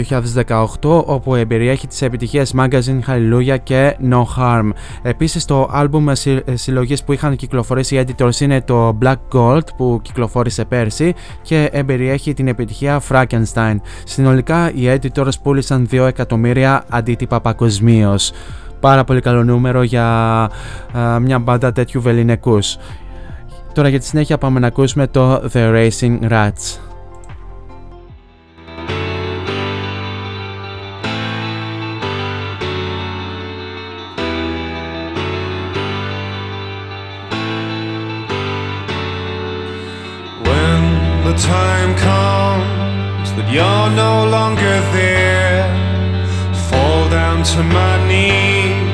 2018 όπου εμπεριέχει τις επιτυχίες Magazine Hallelujah και No Harm. Επίσης το άλμπουμ συλλογής που είχαν κυκλοφορήσει οι editors είναι το Black Gold που κυκλοφόρησε πέρσι και εμπεριέχει την επιτυχία Frankenstein. Συνολικά οι editors πούλησαν 2 εκατομμύρια αντίτυπα παγκοσμίως. Πάρα πολύ καλό νούμερο για μια μπάντα τέτοιου βεληνικούς. Τώρα για τη συνέχεια πάμε να ακούσουμε το The Racing Rats. When the time comes that you're no longer there, fall down to my knees,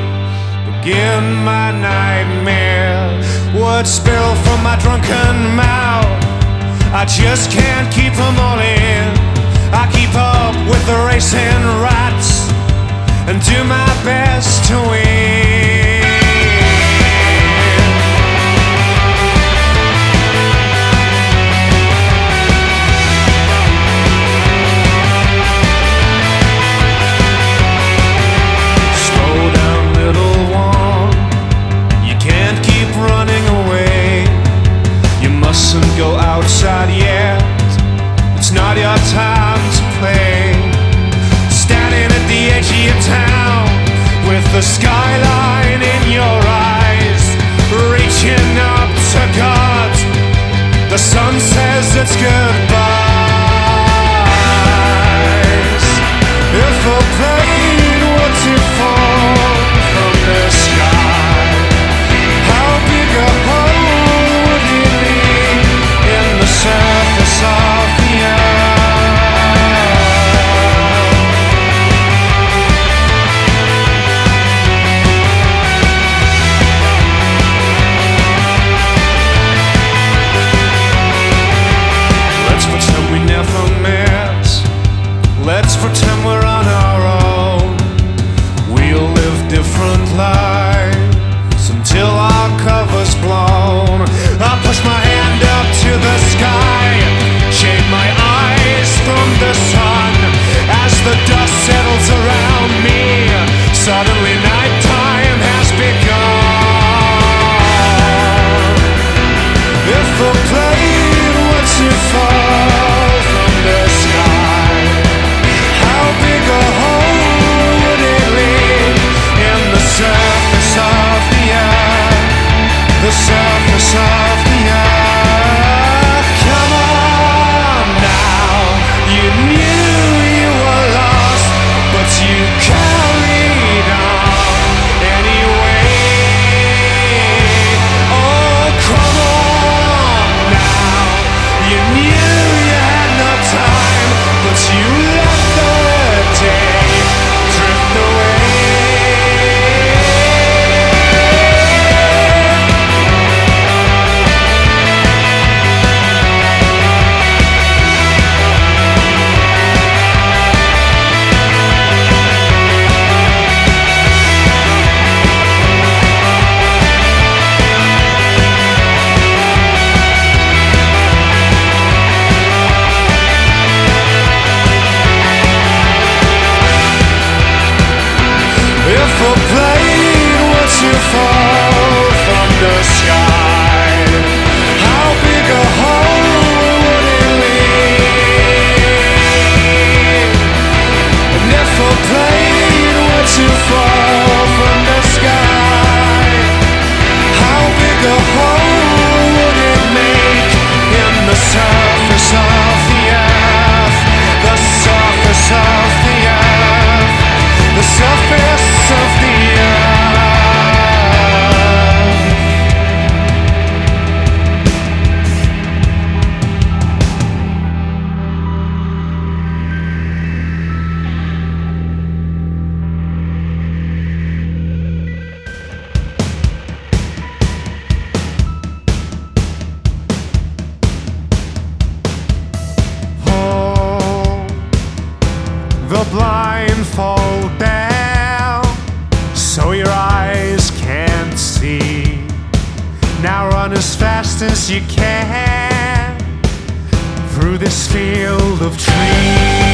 begin my nightmare. Words spill from my drunken mouth. I just can't keep them all in. I keep up with the racing rats and do my best to win. through this field of trees.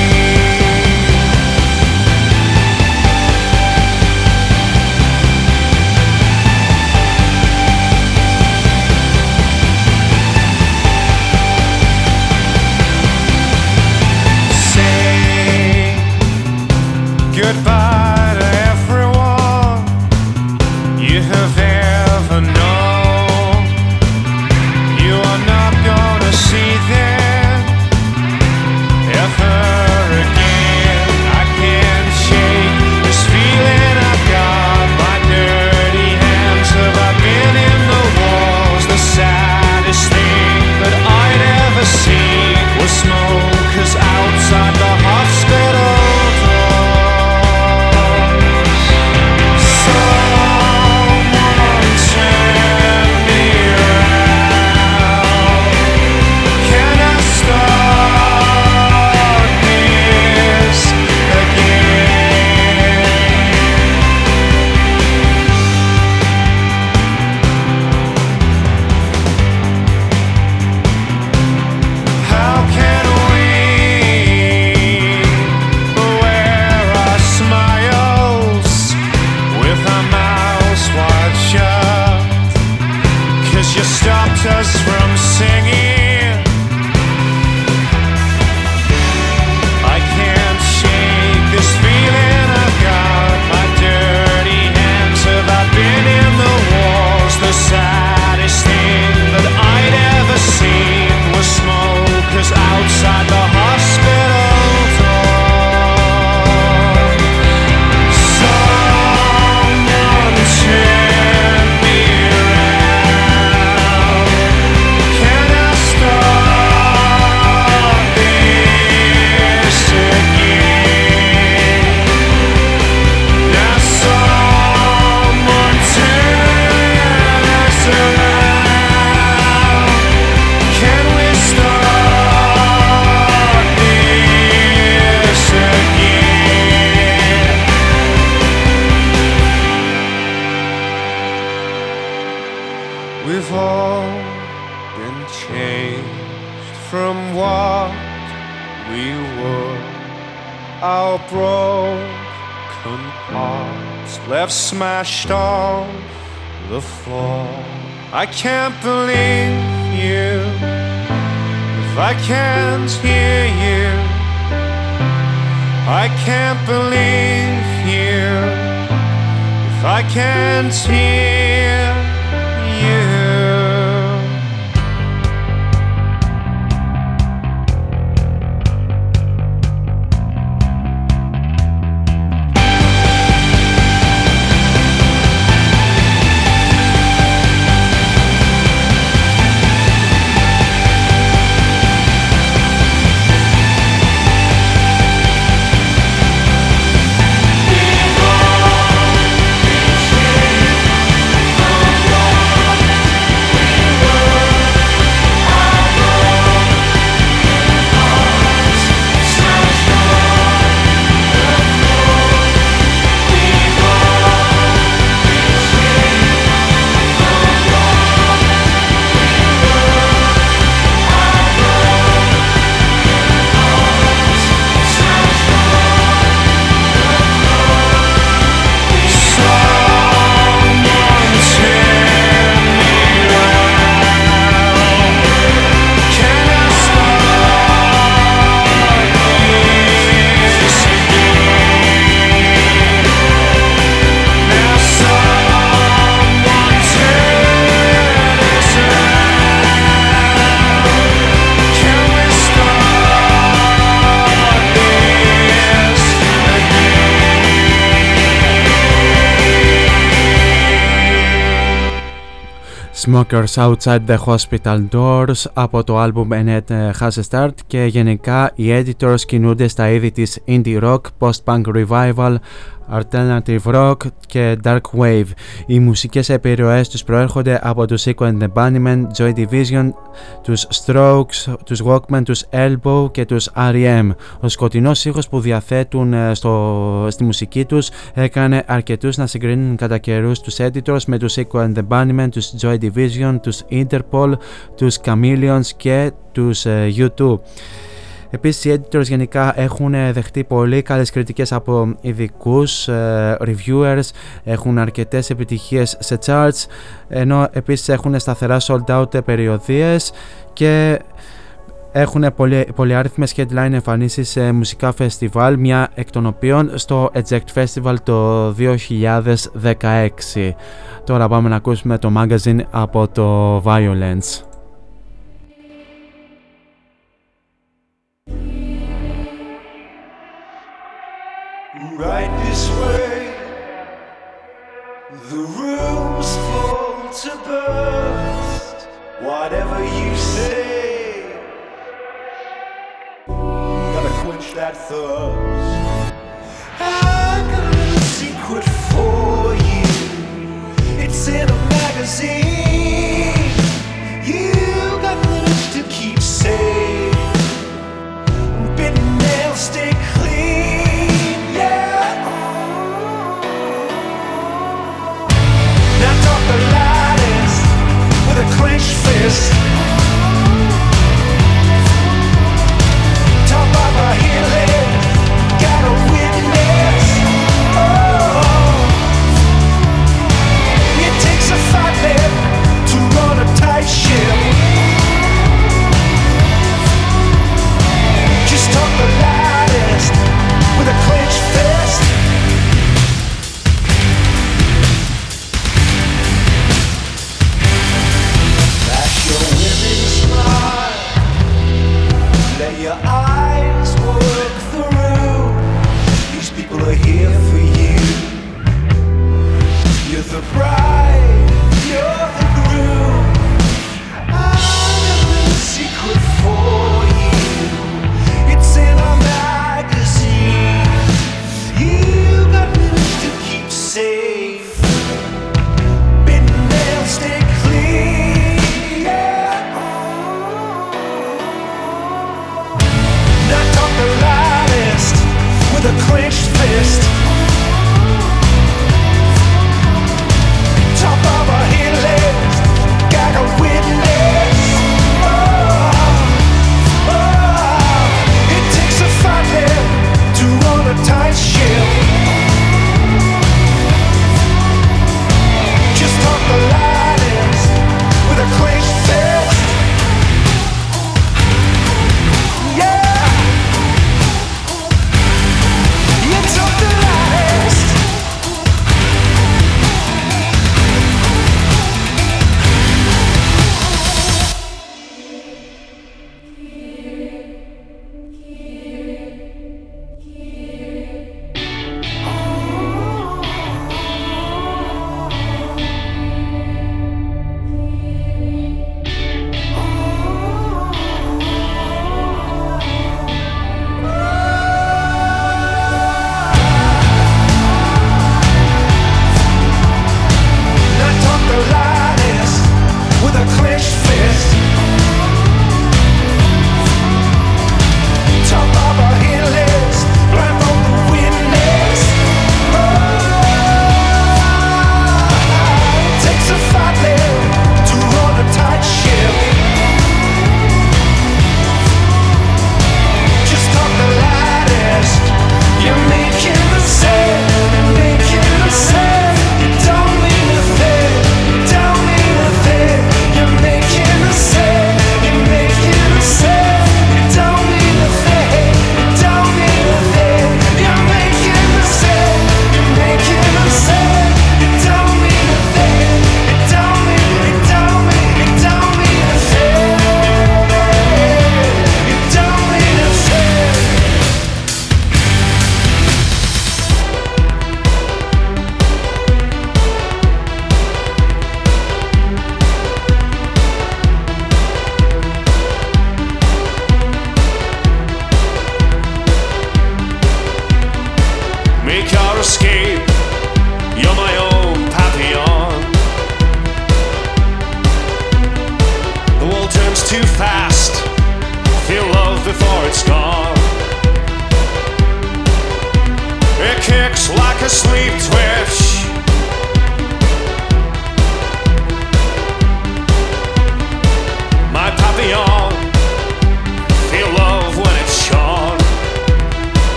Smokers Outside the Hospital Doors από το album Annette Has a Start και γενικά οι editors κινούνται στα είδη της indie rock, post-punk revival, alternative rock και dark wave. Οι μουσικές επιρροές τους προέρχονται από τους Echo and the Bunnymen, Joy Division, τους Strokes, τους Walkmen, τους Elbow και τους R.E.M. Ο σκοτεινός ήχος που διαθέτουν ε, στο, στη μουσική τους έκανε αρκετούς να συγκρίνουν κατά καιρούς τους editors με τους Echo and the Bunnymen, τους Joy Division, τους Interpol, τους Chameleons και τους uh, U2. Επίσης οι editors γενικά έχουν δεχτεί πολύ καλές κριτικές από ειδικούς reviewers, έχουν αρκετές επιτυχίες σε charts, ενώ επίσης έχουν σταθερά sold out περιοδίες και έχουν πολυ, πολυάριθμες headline εμφανίσεις σε μουσικά φεστιβάλ, μια εκ των οποίων στο Eject Festival το 2016. Τώρα πάμε να ακούσουμε το magazine από το Violence. Right this way. The room's full to burst. Whatever you say, gotta quench that thirst. I got a secret for you. It's in a magazine. Your eyes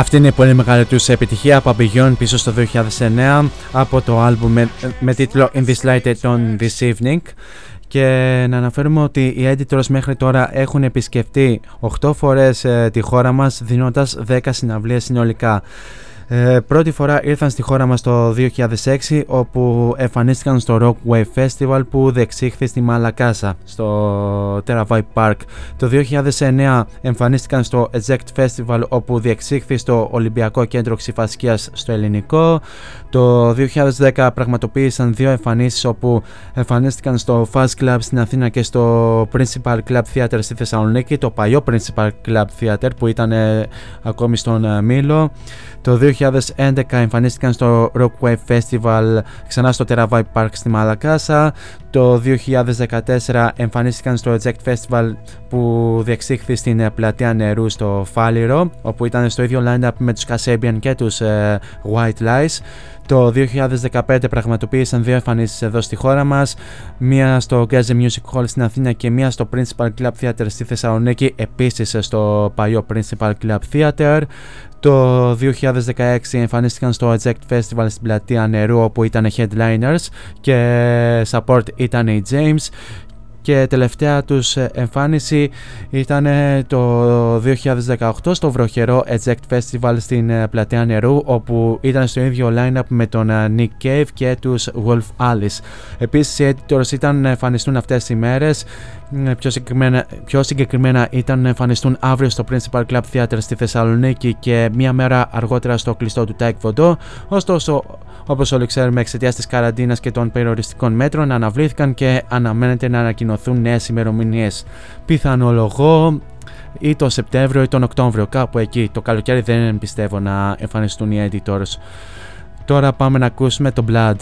Αυτή είναι η πολύ μεγάλη τους επιτυχία από Beyond πίσω στο 2009 από το άλμπουμ με, με τίτλο In This Light on This Evening και να αναφέρουμε ότι οι editors μέχρι τώρα έχουν επισκεφτεί 8 φορές ε, τη χώρα μας δίνοντας 10 συναυλίες συνολικά. Ε, πρώτη φορά ήρθαν στη χώρα μας το 2006 όπου εμφανίστηκαν στο Rock Wave Festival που διεξήχθη στη Μαλακάσα στο Terravai Park. Το 2009 εμφανίστηκαν στο Eject Festival όπου διεξήχθη στο Ολυμπιακό Κέντρο Ξηφασκίας στο Ελληνικό. Το 2010 πραγματοποίησαν δύο εμφανίσεις όπου εμφανίστηκαν στο Fuzz Club στην Αθήνα και στο Principal Club Theater στη Θεσσαλονίκη, το παλιό Principal Club Theater που ήταν ε, ακόμη στον ε, Μήλο. Το 2011 εμφανίστηκαν στο Rock Wave Festival ξανά στο Terravai Park στη Μαλακάσα. Το 2014 εμφανίστηκαν στο Eject Festival που διεξήχθη στην ε, πλατεία νερού στο Φάλιρο όπου ήταν στο ίδιο line-up με τους Kasabian και τους ε, White Lies. Το 2015 πραγματοποίησαν δύο εμφανίσεις εδώ στη χώρα μας, μία στο Gaza Music Hall στην Αθήνα και μία στο Principal Club Theater στη Θεσσαλονίκη, επίσης στο παλιό Principal Club Theater. Το 2016 εμφανίστηκαν στο Eject Festival στην πλατεία νερού όπου ήταν headliners και support ήταν οι James και τελευταία τους εμφάνιση ήταν το 2018 στο βροχερό Eject Festival στην Πλατεία Νερού όπου ήταν στο ίδιο line-up με τον Nick Cave και τους Wolf Alice. Επίσης οι editors ήταν να εμφανιστούν αυτές τις ημέρες Πιο συγκεκριμένα, πιο συγκεκριμένα ήταν να εμφανιστούν αύριο στο Principal Club Theater στη Θεσσαλονίκη και μία μέρα αργότερα στο κλειστό του Τάικ Βοντό. Ωστόσο, όπως όλοι ξέρουμε, εξαιτίας της καραντίνας και των περιοριστικών μέτρων, αναβλήθηκαν και αναμένεται να ανακοινωθούν νέες ημερομηνίες. Πιθανολογώ ή το Σεπτέμβριο ή τον Οκτώβριο, κάπου εκεί. Το καλοκαίρι δεν πιστεύω να εμφανιστούν οι editors. Τώρα πάμε να ακούσουμε το Blood.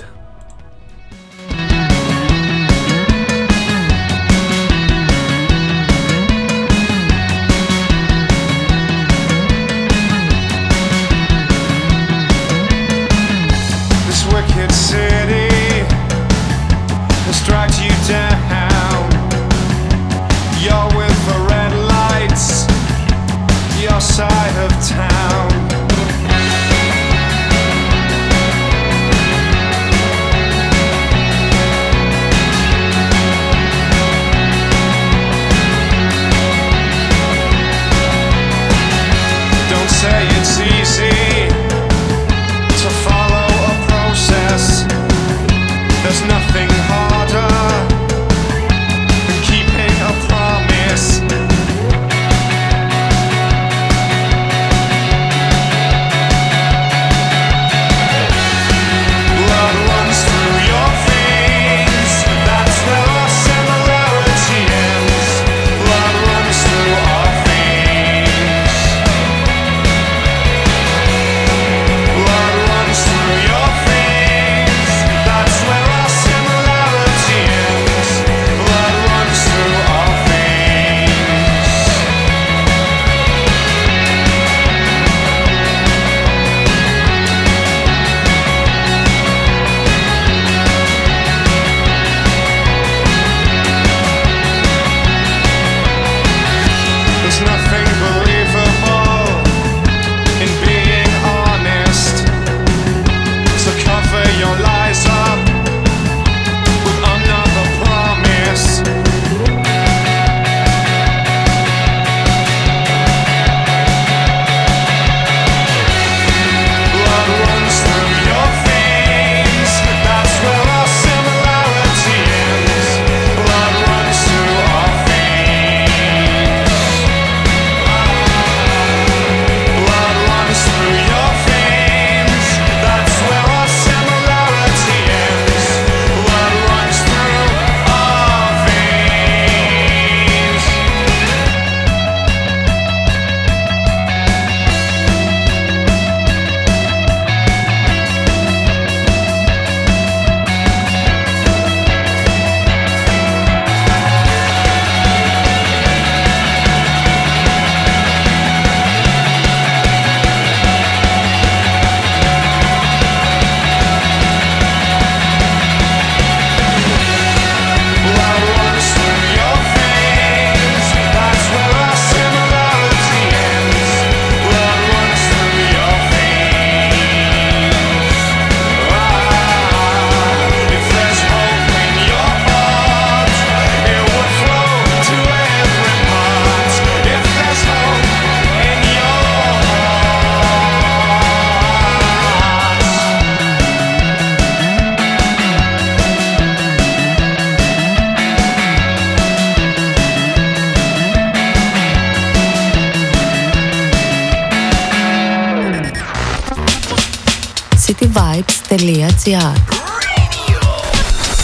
cityvibes.gr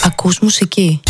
Ακούς μουσική.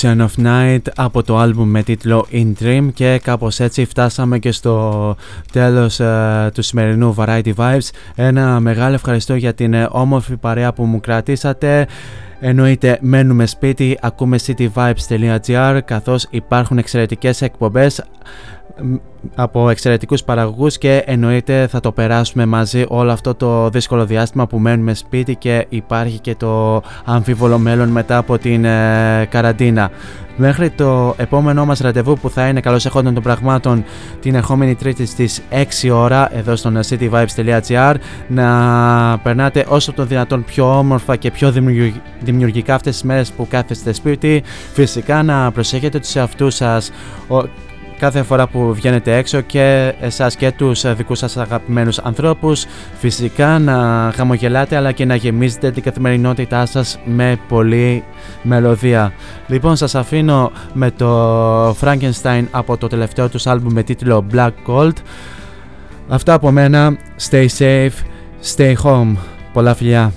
Ocean of Night από το άλμπουμ με τίτλο In Dream και κάπως έτσι φτάσαμε και στο τέλος ε, του σημερινού Variety Vibes. Ένα μεγάλο ευχαριστώ για την ε, όμορφη παρέα που μου κρατήσατε. Εννοείται μένουμε σπίτι, ακούμε cityvibes.gr καθώς υπάρχουν εξαιρετικές εκπομπές από εξαιρετικούς παραγωγούς και εννοείται θα το περάσουμε μαζί όλο αυτό το δύσκολο διάστημα που μένουμε σπίτι και υπάρχει και το αμφίβολο μέλλον μετά από την ε, καραντίνα. Μέχρι το επόμενό μας ραντεβού που θα είναι καλώς εχόντων των πραγμάτων την ερχόμενη τρίτη στις 6 ώρα εδώ στο cityvibes.gr να περνάτε όσο το δυνατόν πιο όμορφα και πιο δημιουργικά αυτές τις μέρες που κάθεστε σπίτι φυσικά να προσέχετε τους εαυτούς σας κάθε φορά που βγαίνετε έξω και εσάς και τους δικούς σας αγαπημένους ανθρώπους φυσικά να χαμογελάτε αλλά και να γεμίζετε την καθημερινότητά σας με πολλή μελωδία. Λοιπόν σας αφήνω με το Frankenstein από το τελευταίο τους άλμπουμ με τίτλο Black Gold. Αυτά από μένα. Stay safe, stay home. Πολλά φιλιά.